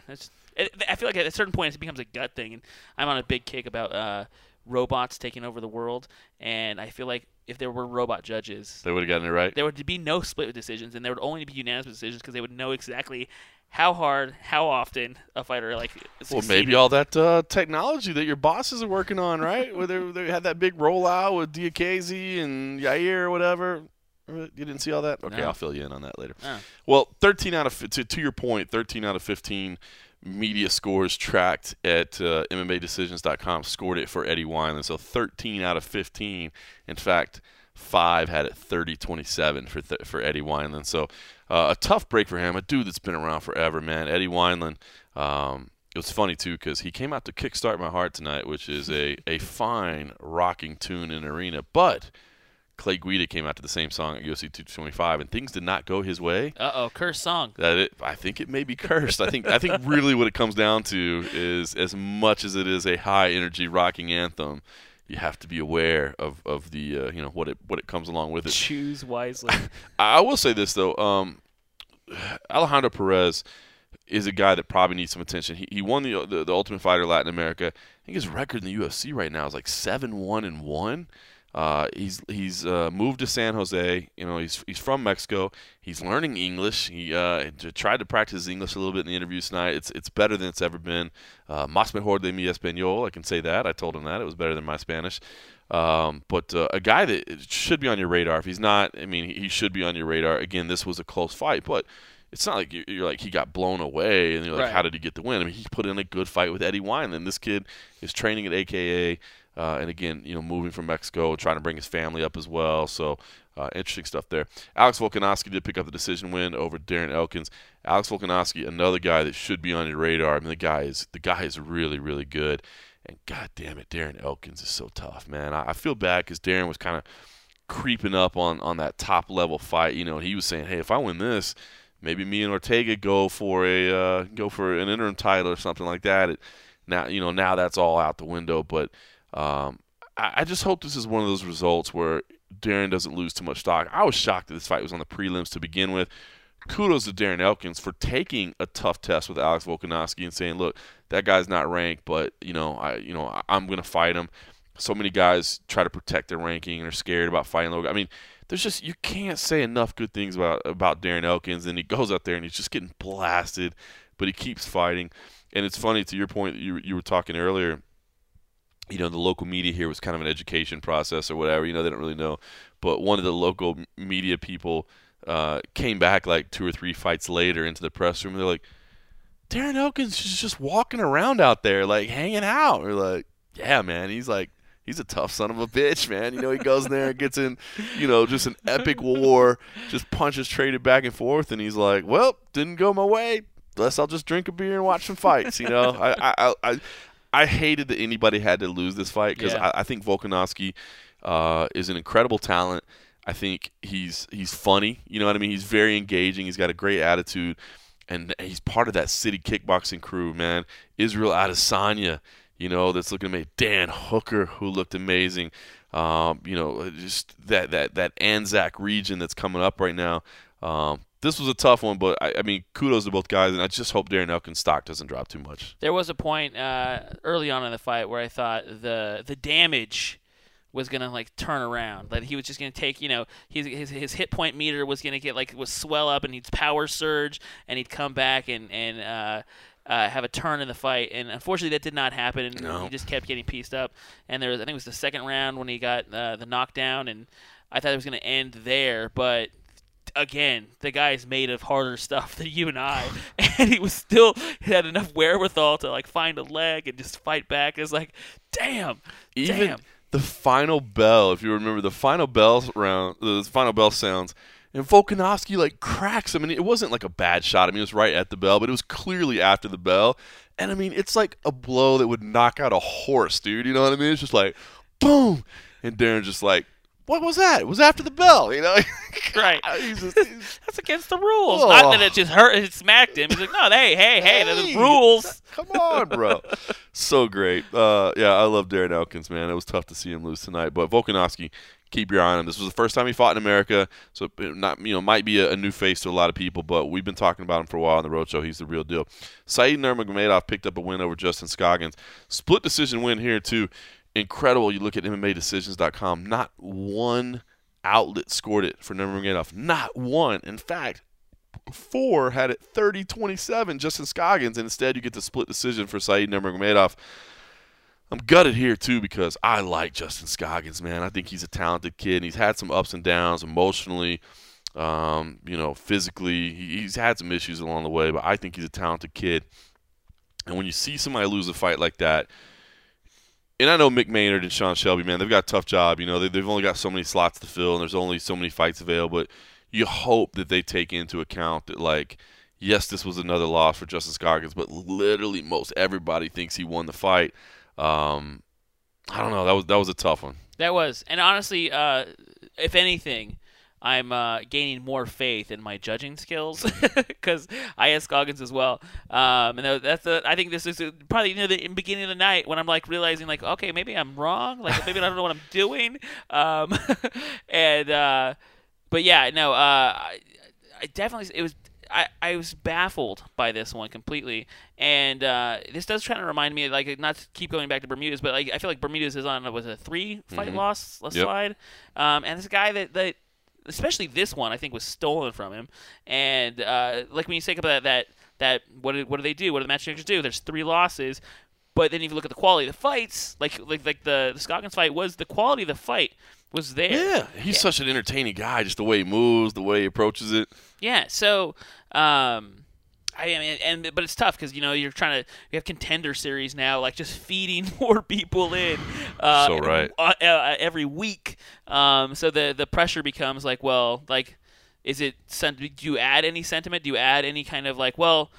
I feel like at a certain point it becomes a gut thing, and I'm on a big kick about uh, robots taking over the world, and I feel like if there were robot judges, They would have gotten it right. there would be no split decisions, and there would only be unanimous decisions because they would know exactly how hard, how often a fighter like. Well, maybe all that uh, technology that your bosses are working on, right? Where they, they had that big rollout with Diakaze and Yair or whatever. You didn't see all that? Okay, No. I'll fill you in on that later. Oh. Well, 13 out of to, to your point, 13 out of 15 media scores tracked at uh, MMADecisions.com scored it for Eddie Wineland. So 13 out of 15. In fact, five had it 30-27 for th- for Eddie Wineland. So uh, a tough break for him. A dude that's been around forever, man. Eddie Wineland. Um, it was funny too because he came out to "Kickstart My Heart" tonight, which is a a fine rocking tune in arena, but. Clay Guida came out to the same song at UFC 225, and things did not go his way Uh oh, curse song. that it I think it may be cursed. I think I think really what it comes down to is as much as it is a high energy rocking anthem, you have to be aware of, of the uh, you know what it what it comes along with it. Choose wisely. I I will say this though, um, Alejandro Perez is a guy that probably needs some attention. He, he won the, the the Ultimate Fighter Latin America. I think his record in the UFC right now is like seven one and one. Uh, he's he's uh, moved to San Jose. You know, he's he's from Mexico. He's learning English. He uh, tried to practice English a little bit in the interview tonight. It's it's better than it's ever been. Uh, Más mejor de mi español. I can say that. I told him that it was better than my Spanish. Um, but uh, a guy that should be on your radar. If he's not, I mean, he should be on your radar. Again, this was a close fight, but it's not like you're, you're like he got blown away and you're like, Right. how did he get the win? I mean, he put in a good fight with Eddie Wineland. This kid is training at AKA, uh, and again, you know, moving from Mexico, trying to bring his family up as well. So uh, interesting stuff there. Alex Volkanovski did pick up the decision win over Darren Elkins. Alex Volkanovski, another guy that should be on your radar. I mean, the guy is the guy is really really good. And god damn it, Darren Elkins is so tough, man. I, I feel bad because Darren was kind of creeping up on on that top level fight. You know, he was saying, hey, if I win this, maybe me and Ortega go for a uh, go for an interim title or something like that. It, now you know now that's all out the window. But um, I, I just hope this is one of those results where Darren doesn't lose too much stock. I was shocked that this fight was on the prelims to begin with. Kudos to Darren Elkins for taking a tough test with Alex Volkanovski and saying, "Look, that guy's not ranked, but you know, I you know I, I'm going to fight him." So many guys try to protect their ranking and are scared about fighting Logan. I mean, there's just you can't say enough good things about about Darren Elkins, and he goes out there and he's just getting blasted, but he keeps fighting. And it's funny to your point that you you were talking earlier. You know, the local media here was kind of an education process or whatever. You know, they don't really know, but one of the local media people uh, came back like two or three fights later into the press room. They're like, Darren Elkins is just walking around out there, like hanging out. We're like, yeah, man. He's like, he's a tough son of a bitch, man. You know, he goes in there and gets in, you know, just an epic war, just punches traded back and forth, and he's like, well, didn't go my way. Guess I'll just drink a beer and watch some fights. You know, I, I, I, I hated that anybody had to lose this fight because Yeah. I, I think Volkanovski uh, is an incredible talent. I think he's he's funny. You know what I mean? He's very engaging. He's got a great attitude, and he's part of that city kickboxing crew, man. Israel Adesanya, you know, that's looking make Dan Hooker, who looked amazing. Um, you know, just that that that Anzac region that's coming up right now. Um, this was a tough one, but I, I mean, kudos to both guys, and I just hope Darren Elkin's stock doesn't drop too much. There was a point uh, early on in the fight where I thought the the damage was gonna like turn around. Like he was just gonna take, you know, his his, his hit point meter was gonna get like was swell up and he'd power surge and he'd come back and and uh, uh, have a turn in the fight. And unfortunately, that did not happen. And No. he just kept getting pieced up. And there was I think it was the second round when he got uh, the knockdown, and I thought it was gonna end there, but. Again, the guy is made of harder stuff than you and I, and he was still had enough wherewithal to like find a leg and just fight back. It's like, damn, Even damn. the final bell, if you remember the final bell round, the final bell sounds, and Volkanovski like cracks him, and it wasn't like a bad shot. I mean, it was right at the bell, but it was clearly after the bell. And I mean, it's like a blow that would knock out a horse, dude. You know what I mean? It's just like, boom, and Darren's just like, what was that? It was after the bell, you know? right. He's just- he's- That's against the rules. Oh. Not that it just hurt, it smacked him. He's like, no, hey, hey, hey, there's Hey, rules. Come on, bro. so great. Uh, yeah, I love Darren Elkins, man. It was tough to see him lose tonight, but Volkanovski, keep your eye on him. This was the first time he fought in America, so it not you know might be a, a new face to a lot of people, but we've been talking about him for a while on the roadshow. He's the real deal. Saeed Nurmagomedov picked up a win over Justin Scoggins. Split decision win here too. Incredible. You look at MMADecisions.com. Not one outlet scored it for Nurmagomedov. Not one. In fact, four had it 30-27 Justin Scoggins, and instead you get the split decision for Saeed Nurmagomedov. I'm gutted here too because I like Justin Scoggins, man. I think he's a talented kid. And he's had some ups and downs emotionally, um, you know, physically. He's had some issues along the way, but I think he's a talented kid. And when you see somebody lose a fight like that, and I know Mick Maynard and Sean Shelby, man, they've got a tough job. You know, they, they've only got so many slots to fill, and there's only so many fights available. But you hope that they take into account that, like, yes, this was another loss for Justin Scoggins, but literally most everybody thinks he won the fight. Um, I don't know. That was that was a tough one. That was, and honestly, uh, if anything, I'm uh, gaining more faith in my judging skills because I asked Goggins as well. Um, and that's the, I think this is probably you know the in beginning of the night when I'm like realizing like okay maybe I'm wrong like maybe I don't know what I'm doing. Um, and uh, but yeah no uh, I, I definitely it was. I, I was baffled by this one completely, and uh, this does try to remind me, like, not to keep going back to Bermudez, but like I feel like Bermudez is on was a three fight Mhm. loss Yep. slide, um, and this guy that that especially this one I think was stolen from him, and uh, like when you think about that that what do, what do they do? What do the matchmakers do? There's three losses, but then if you look at the quality of the fights, like like like the, the Scoggins fight was the quality of the fight was there. Yeah, he's such an entertaining guy. Just the way he moves, the way he approaches it. Yeah. So, um, I mean, and but it's tough because you know you're trying to you have contender series now, like just feeding more people in. Uh, So right. uh, uh, every week. Um, so the the pressure becomes like, well, like, is it? Do you add any sentiment? Do you add any kind of like, well,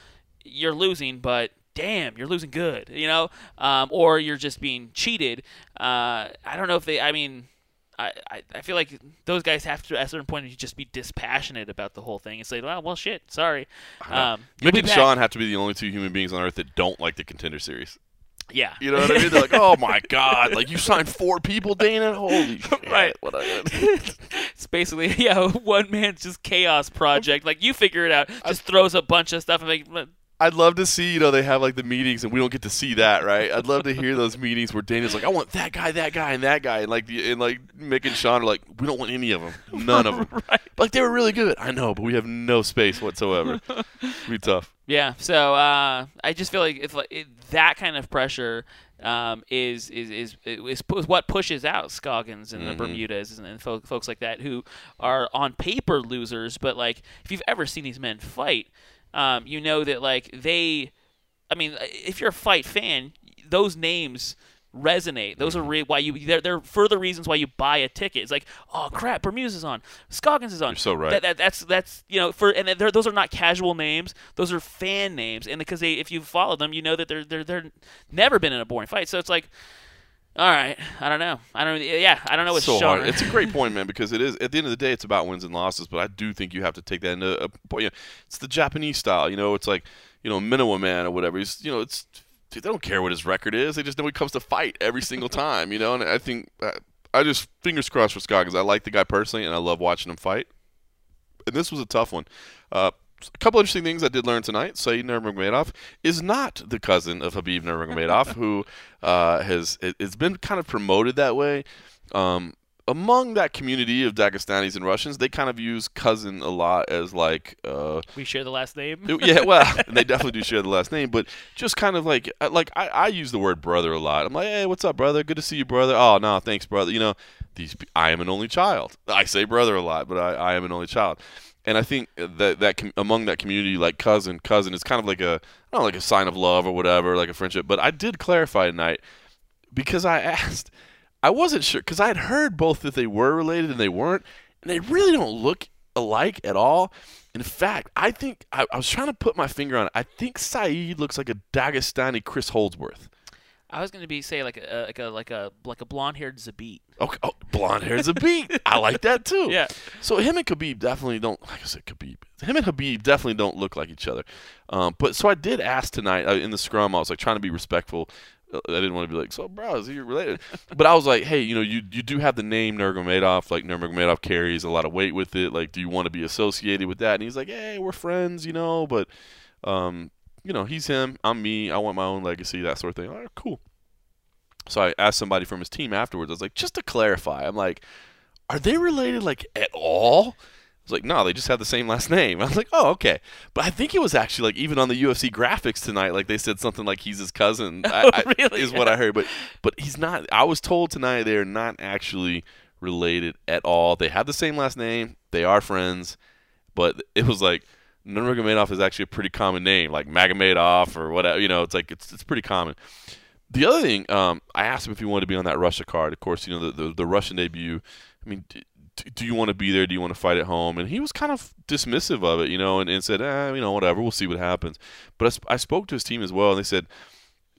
you're losing, but damn, you're losing good, you know, um, or you're just being cheated. Uh, I don't know if they. I mean. I, I, I feel like those guys have to at a certain point just be dispassionate about the whole thing and say, well, well, shit, sorry. Um, be and. Sean have to be the only two human beings on earth that don't like the contender series. Yeah. You know what I mean? They're like, oh my god, like you signed four people, Dana. Holy shit! Right. What I- it's basically yeah, one man's just chaos project. Like you figure it out, just throws a bunch of stuff and like I'd love to see, you know, they have like the meetings and we don't get to see that, right? I'd love to hear those meetings where Dana's like, I want that guy, that guy, and that guy, and like, the, and like Mick and Sean are like, we don't want any of them, none of them. right? Like they were really good, I know, but we have no space whatsoever. It'd be tough. Yeah, so uh, I just feel like it's like it, that kind of pressure um, is, is is is is what pushes out Scoggins and Mhm. the Bermudas and, and fo- folks like that who are on paper losers, but like if you've ever seen these men fight, um, you know that like they, I mean, if you're a fight fan, those names resonate. Those are re- why you they're, they're further reasons why you buy a ticket. It's like, oh crap, Bermudez is on, Scoggins is on. You're so right. That, that, that's that's you know for and they're, those are not casual names. Those are fan names, and because they if you follow them, you know that they're they're they're never been in a boring fight. So it's like. All right, I don't know. I don't. Yeah, I don't know what so genre. hard. It's a great point, man, because it is at the end of the day, it's about wins and losses. But I do think you have to take that into a point. You know, it's the Japanese style. You know, it's like you know Minowaman or whatever. He's you know it's they don't care what his record is. They just know he comes to fight every single time. You know, and I think uh, I just fingers crossed for Scott because I like the guy personally and I love watching him fight. And this was a tough one. Uh, a couple interesting things I did learn tonight. Saeed Nurmagomedov is not the cousin of Khabib Nurmagomedov, who uh, has it, has been kind of promoted that way. Um, among that community of Dagestanis and Russians, they kind of use cousin a lot as like. Uh, we share the last name. yeah, well, they definitely do share the last name, but just kind of like like I, I use the word brother a lot. I'm like, hey, what's up, brother? Good to see you, brother. Oh no, thanks, brother. You know, these I am an only child. I say brother a lot, but I, I am an only child and I think that that com- among that community, like cousin, cousin, is kind of like a I don't know, like a sign of love or whatever, like a friendship. But I did clarify tonight because I asked, I wasn't sure because I had heard both that they were related and they weren't, and they really don't look alike at all. In fact, I think I, I was trying to put my finger on it. I think Saeed looks like a Dagestani Chris Holdsworth. I was going to be say like a like a like a like a blonde-haired Zabit. Okay, oh, blonde haired Zabit. I like that too. Yeah. So him and Khabib definitely don't. Like I said, Khabib. Him and Khabib definitely don't look like each other. Um, but so I did ask tonight uh, in the scrum. I was like trying to be respectful. Uh, I didn't want to be like, so bro, is he related? but I was like, hey, you know, you you do have the name Nurmagomedov. Like Nurmagomedov carries a lot of weight with it. Like, do you want to be associated with that? And he's like, hey, we're friends, you know, but um, you know, he's him, I'm me. I want my own legacy, that sort of thing. All right, cool. So I asked somebody from his team afterwards. I was like, just to clarify, I'm like, are they related like at all? I was like, no, they just have the same last name. I was like, oh, okay. But I think it was actually like even on the UFC graphics tonight, like they said something like he's his cousin. Oh, I, really? Is what I heard. But but he's not. I was told tonight they're not actually related at all. They have the same last name. They are friends. But it was like Nurmagomedov is actually a pretty common name, like Magomedov or whatever. You know, it's like it's it's pretty common. The other thing, um, I asked him if he wanted to be on that Russia card. Of course, you know the the, the Russian debut. I mean, do you want to be there? Do you want to fight at home? And he was kind of dismissive of it, you know, and, and said, eh, you know, whatever, we'll see what happens. But I, sp- I spoke to his team as well, and they said,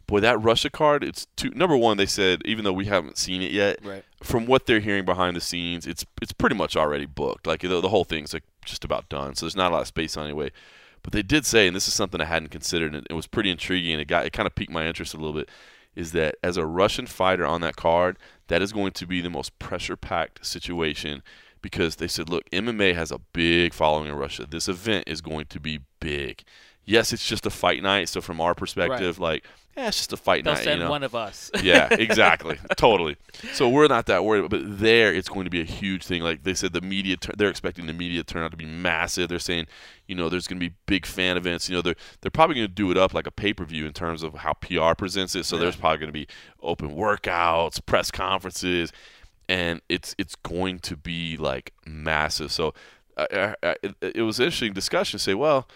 boy, that Russia card, it's too. Number one, they said, even though we haven't seen it yet, Right. from what they're hearing behind the scenes, it's it's pretty much already booked. Like the, the whole thing's like just about done. So there's not a lot of space on anyway. But they did say, and this is something I hadn't considered, and it was pretty intriguing, and it got it kind of piqued my interest a little bit, is that as a Russian fighter on that card, that is going to be the most pressure-packed situation because they said, look, MMA has a big following in Russia. This event is going to be big. Yes, it's just a fight night, so from our perspective, like, yeah, it's just a fight They'll night. send you know? one of us. yeah, exactly, totally. So we're not that worried, but there it's going to be a huge thing. Like they said, the media tur- they're expecting the media turnout to be massive. They're saying, you know, there's going to be big fan events. You know, they're they're probably going to do it up like a pay per view in terms of how PR presents it. So there's probably going to be open workouts, press conferences, and it's it's going to be like massive. So it, it was an interesting discussion. Say, well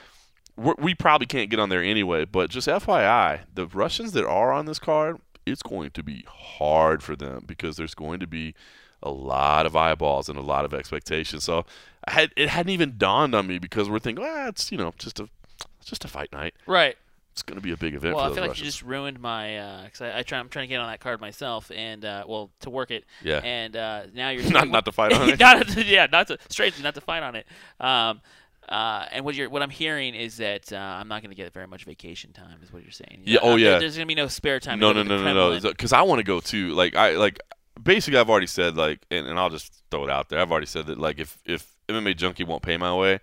we probably can't get on there anyway. But just FYI, the Russians that are on this card, it's going to be hard for them because there's going to be a lot of eyeballs and a lot of expectations. So I had, it hadn't even dawned on me because we're thinking, well, it's you know just a just a fight night. Right. It's going to be a big event Well, I feel like Russians. you just ruined my because I, I try I'm trying to get on that card myself and uh, well to work it. Yeah. And uh, now you're Not- not to fight on it. not to, yeah, not to straight not to fight on it. Um, uh, and what you're what I'm hearing is that uh, I'm not going to get very much vacation time. Is what you're saying? Yeah, oh, Uh, there- yeah. There's going to be no spare time. No, no, no, no, no. Because I want to go too. Like I like basically I've already said like, and, and I'll just throw it out there. I've already said that like if if MMA Junkie won't pay my way,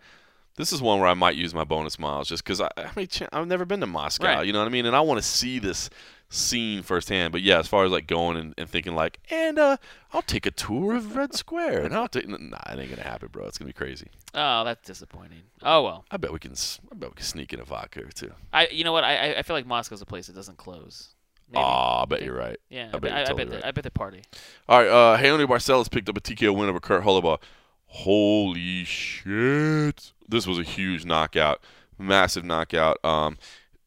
this is one where I might use my bonus miles just because I, I mean, I've never been to Moscow. Right. You know what I mean? And I want to see this scene firsthand. But yeah, as far as like going and, and thinking like, and uh, I'll take a tour of Red Square, and I'll take. Nah, it ain't gonna happen, bro. It's gonna be crazy. Oh, that's disappointing. Oh well. I bet we can. I bet we can sneak in a vodka or two. I you know what I I- I feel like Moscow's a place that doesn't close. Maybe. Aw, I bet you're right. Yeah, I bet I, totally bet right. they, I bet they party. All right, uh, Raoni Barcelos picked up a TKO win over Kurt Holobaugh. Holy shit! This was a huge knockout, massive knockout. Um,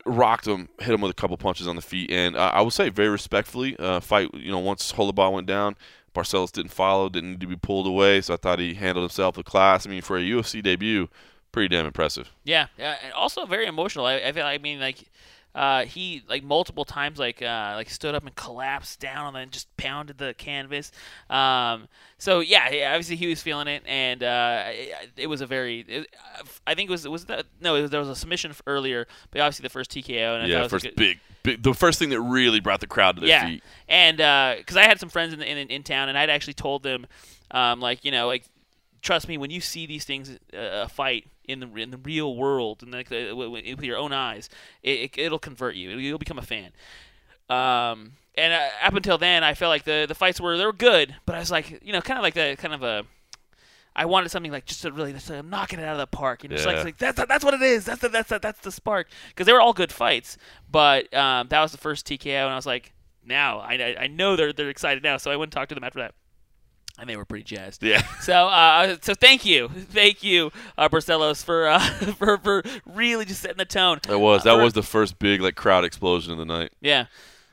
rocked him, hit him with a couple punches on the feet, and uh, I will say very respectfully. Uh, fight, you know, once Holobaugh went down, Barcelos didn't follow, didn't need to be pulled away, so I thought he handled himself with class. I mean, for a UFC debut, pretty damn impressive. Yeah, yeah, and also very emotional. I, I feel. I mean, like uh, he like multiple times like uh, like stood up and collapsed down and then just pounded the canvas. Um, so yeah, yeah, obviously he was feeling it, and uh, it, it was a very. It, I think it was was that no, it was, there was a submission earlier, but obviously the first TKO. And I thought yeah, was a first good- big, big, the first thing that really brought the crowd to their yeah. feet. And because I had some friends in, in in town, and I'd actually told them, um, like you know, like trust me, when you see these things uh, fight in the in the real world and like w- with your own eyes, it, it, will convert you. You'll become a fan. Um, and uh, up until then, I felt like the the fights were they were good, but I was like, you know, kind of like the kind of a. I wanted something like just to really just to knock it out of the park, and just like, Yeah. it's like that's that's what it is. That's the, that's the, that's the spark because they were all good fights, but um, that was the first TKO, and I was like, now I, I I know they're they're excited now, so I went and talked to them after that, and they were pretty jazzed. Yeah. So uh, so thank you, thank you, uh, Barcelos for uh, for for really just setting the tone. That was Uh, that for- was the first big like crowd explosion of the night. yeah.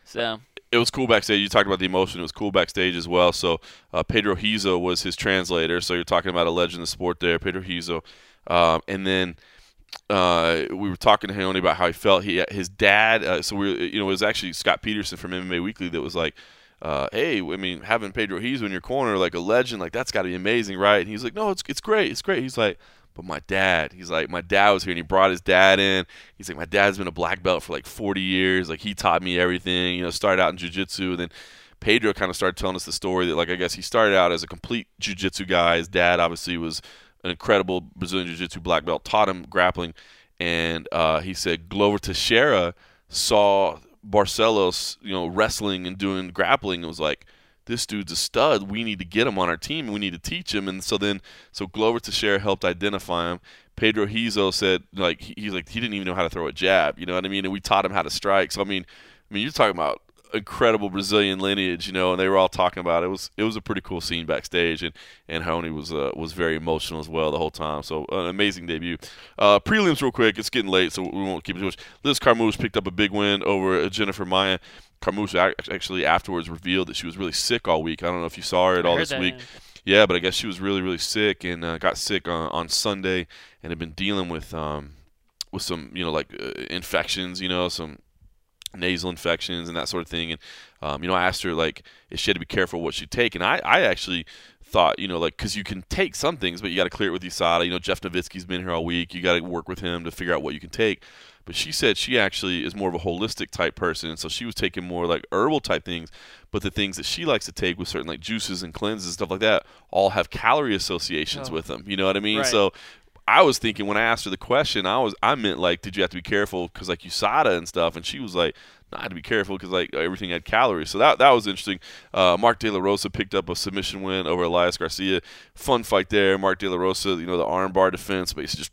So it was cool backstage. You talked about the emotion. It was cool backstage as well. So uh, Pedro Rizzo was his translator. So you're talking about a legend of sport there, Pedro Rizzo. Um, and then uh, we were talking to Raoni about how he felt. He his dad. Uh, so we, were, you know, it was actually Scott Peterson from MMA Weekly that was like. Uh, hey, I mean, having Pedro Rizzo in your corner, like a legend, like that's got to be amazing, right? And he's like, no, it's it's great, it's great. He's like, but my dad, he's like, my dad was here and he brought his dad in. He's like, my dad's been a black belt for like 40 years. Like he taught me everything. You know, started out in jujitsu, and then Pedro kind of started telling us the story that like I guess he started out as a complete jujitsu guy. His dad obviously was an incredible Brazilian jiu-jitsu black belt, taught him grappling, and uh, he said Glover Teixeira saw Barcelos, you know, wrestling and doing grappling, it was like, this dude's a stud. We need to get him on our team. We need to teach him. And so then, so Glover Teixeira helped identify him. Pedro Rizzo said, like, he- he's like, he didn't even know how to throw a jab. You know what I mean? And we taught him how to strike. So I mean, I mean, you're talking about incredible Brazilian lineage, you know, and they were all talking about it. It was it was a pretty cool scene backstage, and and Raoni was uh, was very emotional as well the whole time. So an amazing debut. Uh, prelims, real quick. It's getting late, so we won't keep it too much. Liz Carmouche picked up a big win over uh, Jennifer Maia. Carmouche actually afterwards revealed that she was really sick all week. I don't know if you saw her at I all this that, week. yeah. Yeah, but I guess she was really really sick and uh, got sick on, on Sunday and had been dealing with um with some you know like uh, infections, you know some nasal infections and that sort of thing. And um, you know, I asked her like if she had to be careful what she'd take, and I, I actually thought you know like because you can take some things, but you got to clear it with USADA. You know, Jeff Novitzky's been here all week. You got to work with him to figure out what you can take. But she said she actually is more of a holistic type person, and so she was taking more like herbal type things. But the things that she likes to take with certain like juices and cleanses and stuff like that all have calorie associations Oh. with them. You know what I mean? Right. So I was thinking when I asked her the question, I was I meant like, did you have to be careful because like USADA and stuff? And she was like, no, I had to be careful because like everything had calories. So that that was interesting. Uh, Mark De La Rosa picked up a submission win over Elias Garcia. Fun fight there. Mark De La Rosa, you know the armbar defense, but just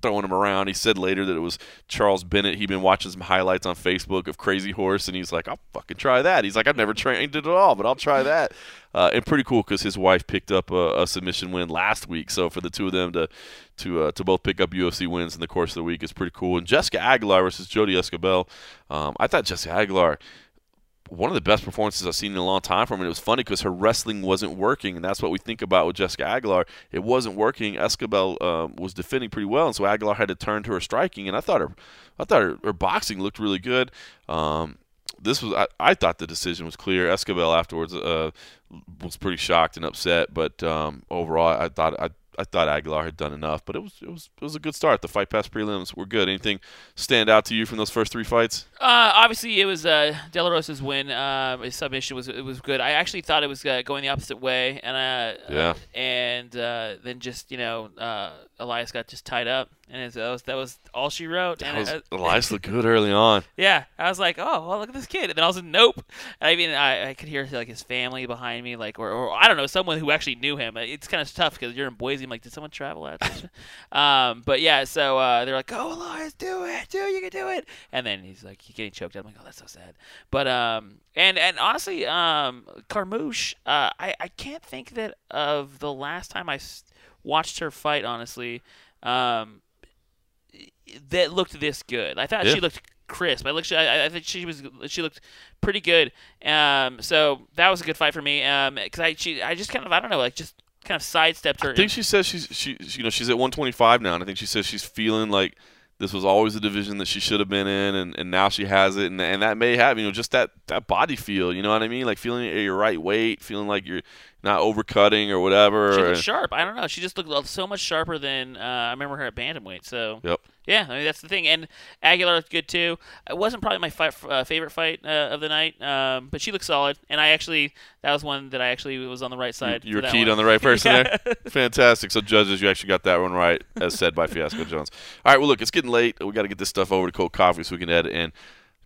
throwing him around. He said later that it was Charles Bennett. He'd been watching some highlights on Facebook of Crazy Horse, and he's like, I'll fucking try that. He's like, I've never trained it at all, but I'll try that. Uh, and pretty cool because his wife picked up a, a submission win last week. So for the two of them to to uh, to both pick up UFC wins in the course of the week is pretty cool. And Jessica Aguilar versus Jodie Esquibel. Um, I thought Jessica Aguilar one of the best performances I've seen in a long time from her. It was funny because her wrestling wasn't working, and that's what we think about with Jessica Aguilar. It wasn't working. Esquibel um, was defending pretty well, and so Aguilar had to turn to her striking. And I thought her, I thought her, her boxing looked really good. Um, this was I, I thought the decision was clear. Esquibel afterwards uh, was pretty shocked and upset, but um, overall I thought I, I thought Aguilar had done enough. But it was it was it was a good start. The fight past prelims were good. Anything stand out to you from those first three fights? Uh, obviously, it was uh, De La Rosa's win. Uh, his submission was it was good. I actually thought it was uh, going the opposite way, and uh, Yeah. uh, and uh, then just you know uh, Elias got just tied up, and that was that was all she wrote. And was, uh, Elias looked good early on. yeah, I was like, oh, well, look at this kid. And then I was like, nope. I mean, I, I could hear like his family behind me, like, or, or I don't know, someone who actually knew him. It's kind of tough because you're in Boise. I'm like, did someone travel out? Um, but yeah, so uh, they're like, go, Elias, do it, do you can do it. And then he's like, he's getting choked. out. I'm like, oh, that's so sad. But um, and and honestly, um, Carmouche, uh, I I can't think that of the last time I watched her fight. Honestly, um, that looked this good. I thought Yeah. she looked crisp. I looked. I, I think she was. She looked pretty good. Um, so that was a good fight for me. Um, because I she I just kind of I don't know like just kind of sidestepped her. I think she says she's she you know she's at 125 now, and I think she says she's feeling like this was always a division that she should have been in, and, and now she has it, and, and that may have you know just that that body feel, you know what I mean, like feeling at your right weight, feeling like you're not overcutting or whatever. She looked sharp. I don't know. She just looked so much sharper than uh, I remember her at bantamweight. So Yep. yeah, I mean that's the thing. And Aguilar looked good too. It wasn't probably my fight, uh, favorite fight uh, of the night, um, but she looked solid. And I actually that was one that I actually was on the right side. You for were keyed one. on the right person Yeah. there. Fantastic. So judges, you actually got that one right, as said by Fiasco Jones. All right. Well, look, it's getting late. We got to get this stuff over to Cold Coffee so we can edit. in.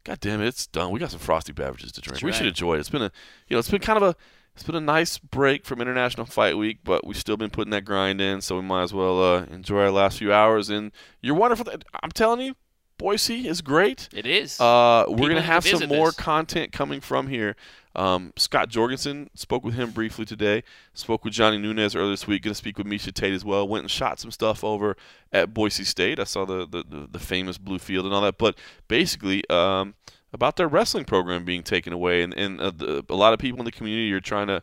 God damn it, it's done. We got some frosty beverages to drink. That's we should enjoy it. It's been a, you know, it's been kind of a, it's been a nice break from International Fight Week, but we've still been putting that grind in, so we might as well uh, enjoy our last few hours. And you're wonderful. I'm telling you, Boise is great. It is. Uh, we're gonna have some more this. content coming from here. Um, Scott Jorgensen spoke with him briefly today. Spoke with Johnny Nunez earlier this week. Going to speak with Miesha Tate as well. Went and shot some stuff over at Boise State. I saw the the, the, the famous blue field and all that. But basically, um, about their wrestling program being taken away, and and uh, the, a lot of people in the community are trying to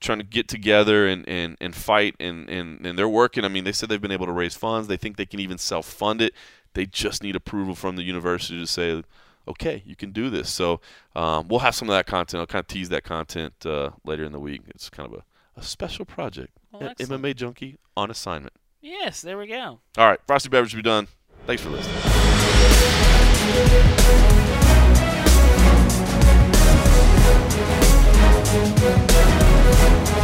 trying to get together and, and, and fight and, and, and they're working. I mean, they said they've been able to raise funds. They think they can even self fund it. They just need approval from the university to say, okay, you can do this. So um, we'll have some of that content. I'll kind of tease that content uh, later in the week. It's kind of a, a special project. Well. MMA Junkie on assignment. yes, there we go. All right, Frosty Beverage will be done. Thanks for listening. Música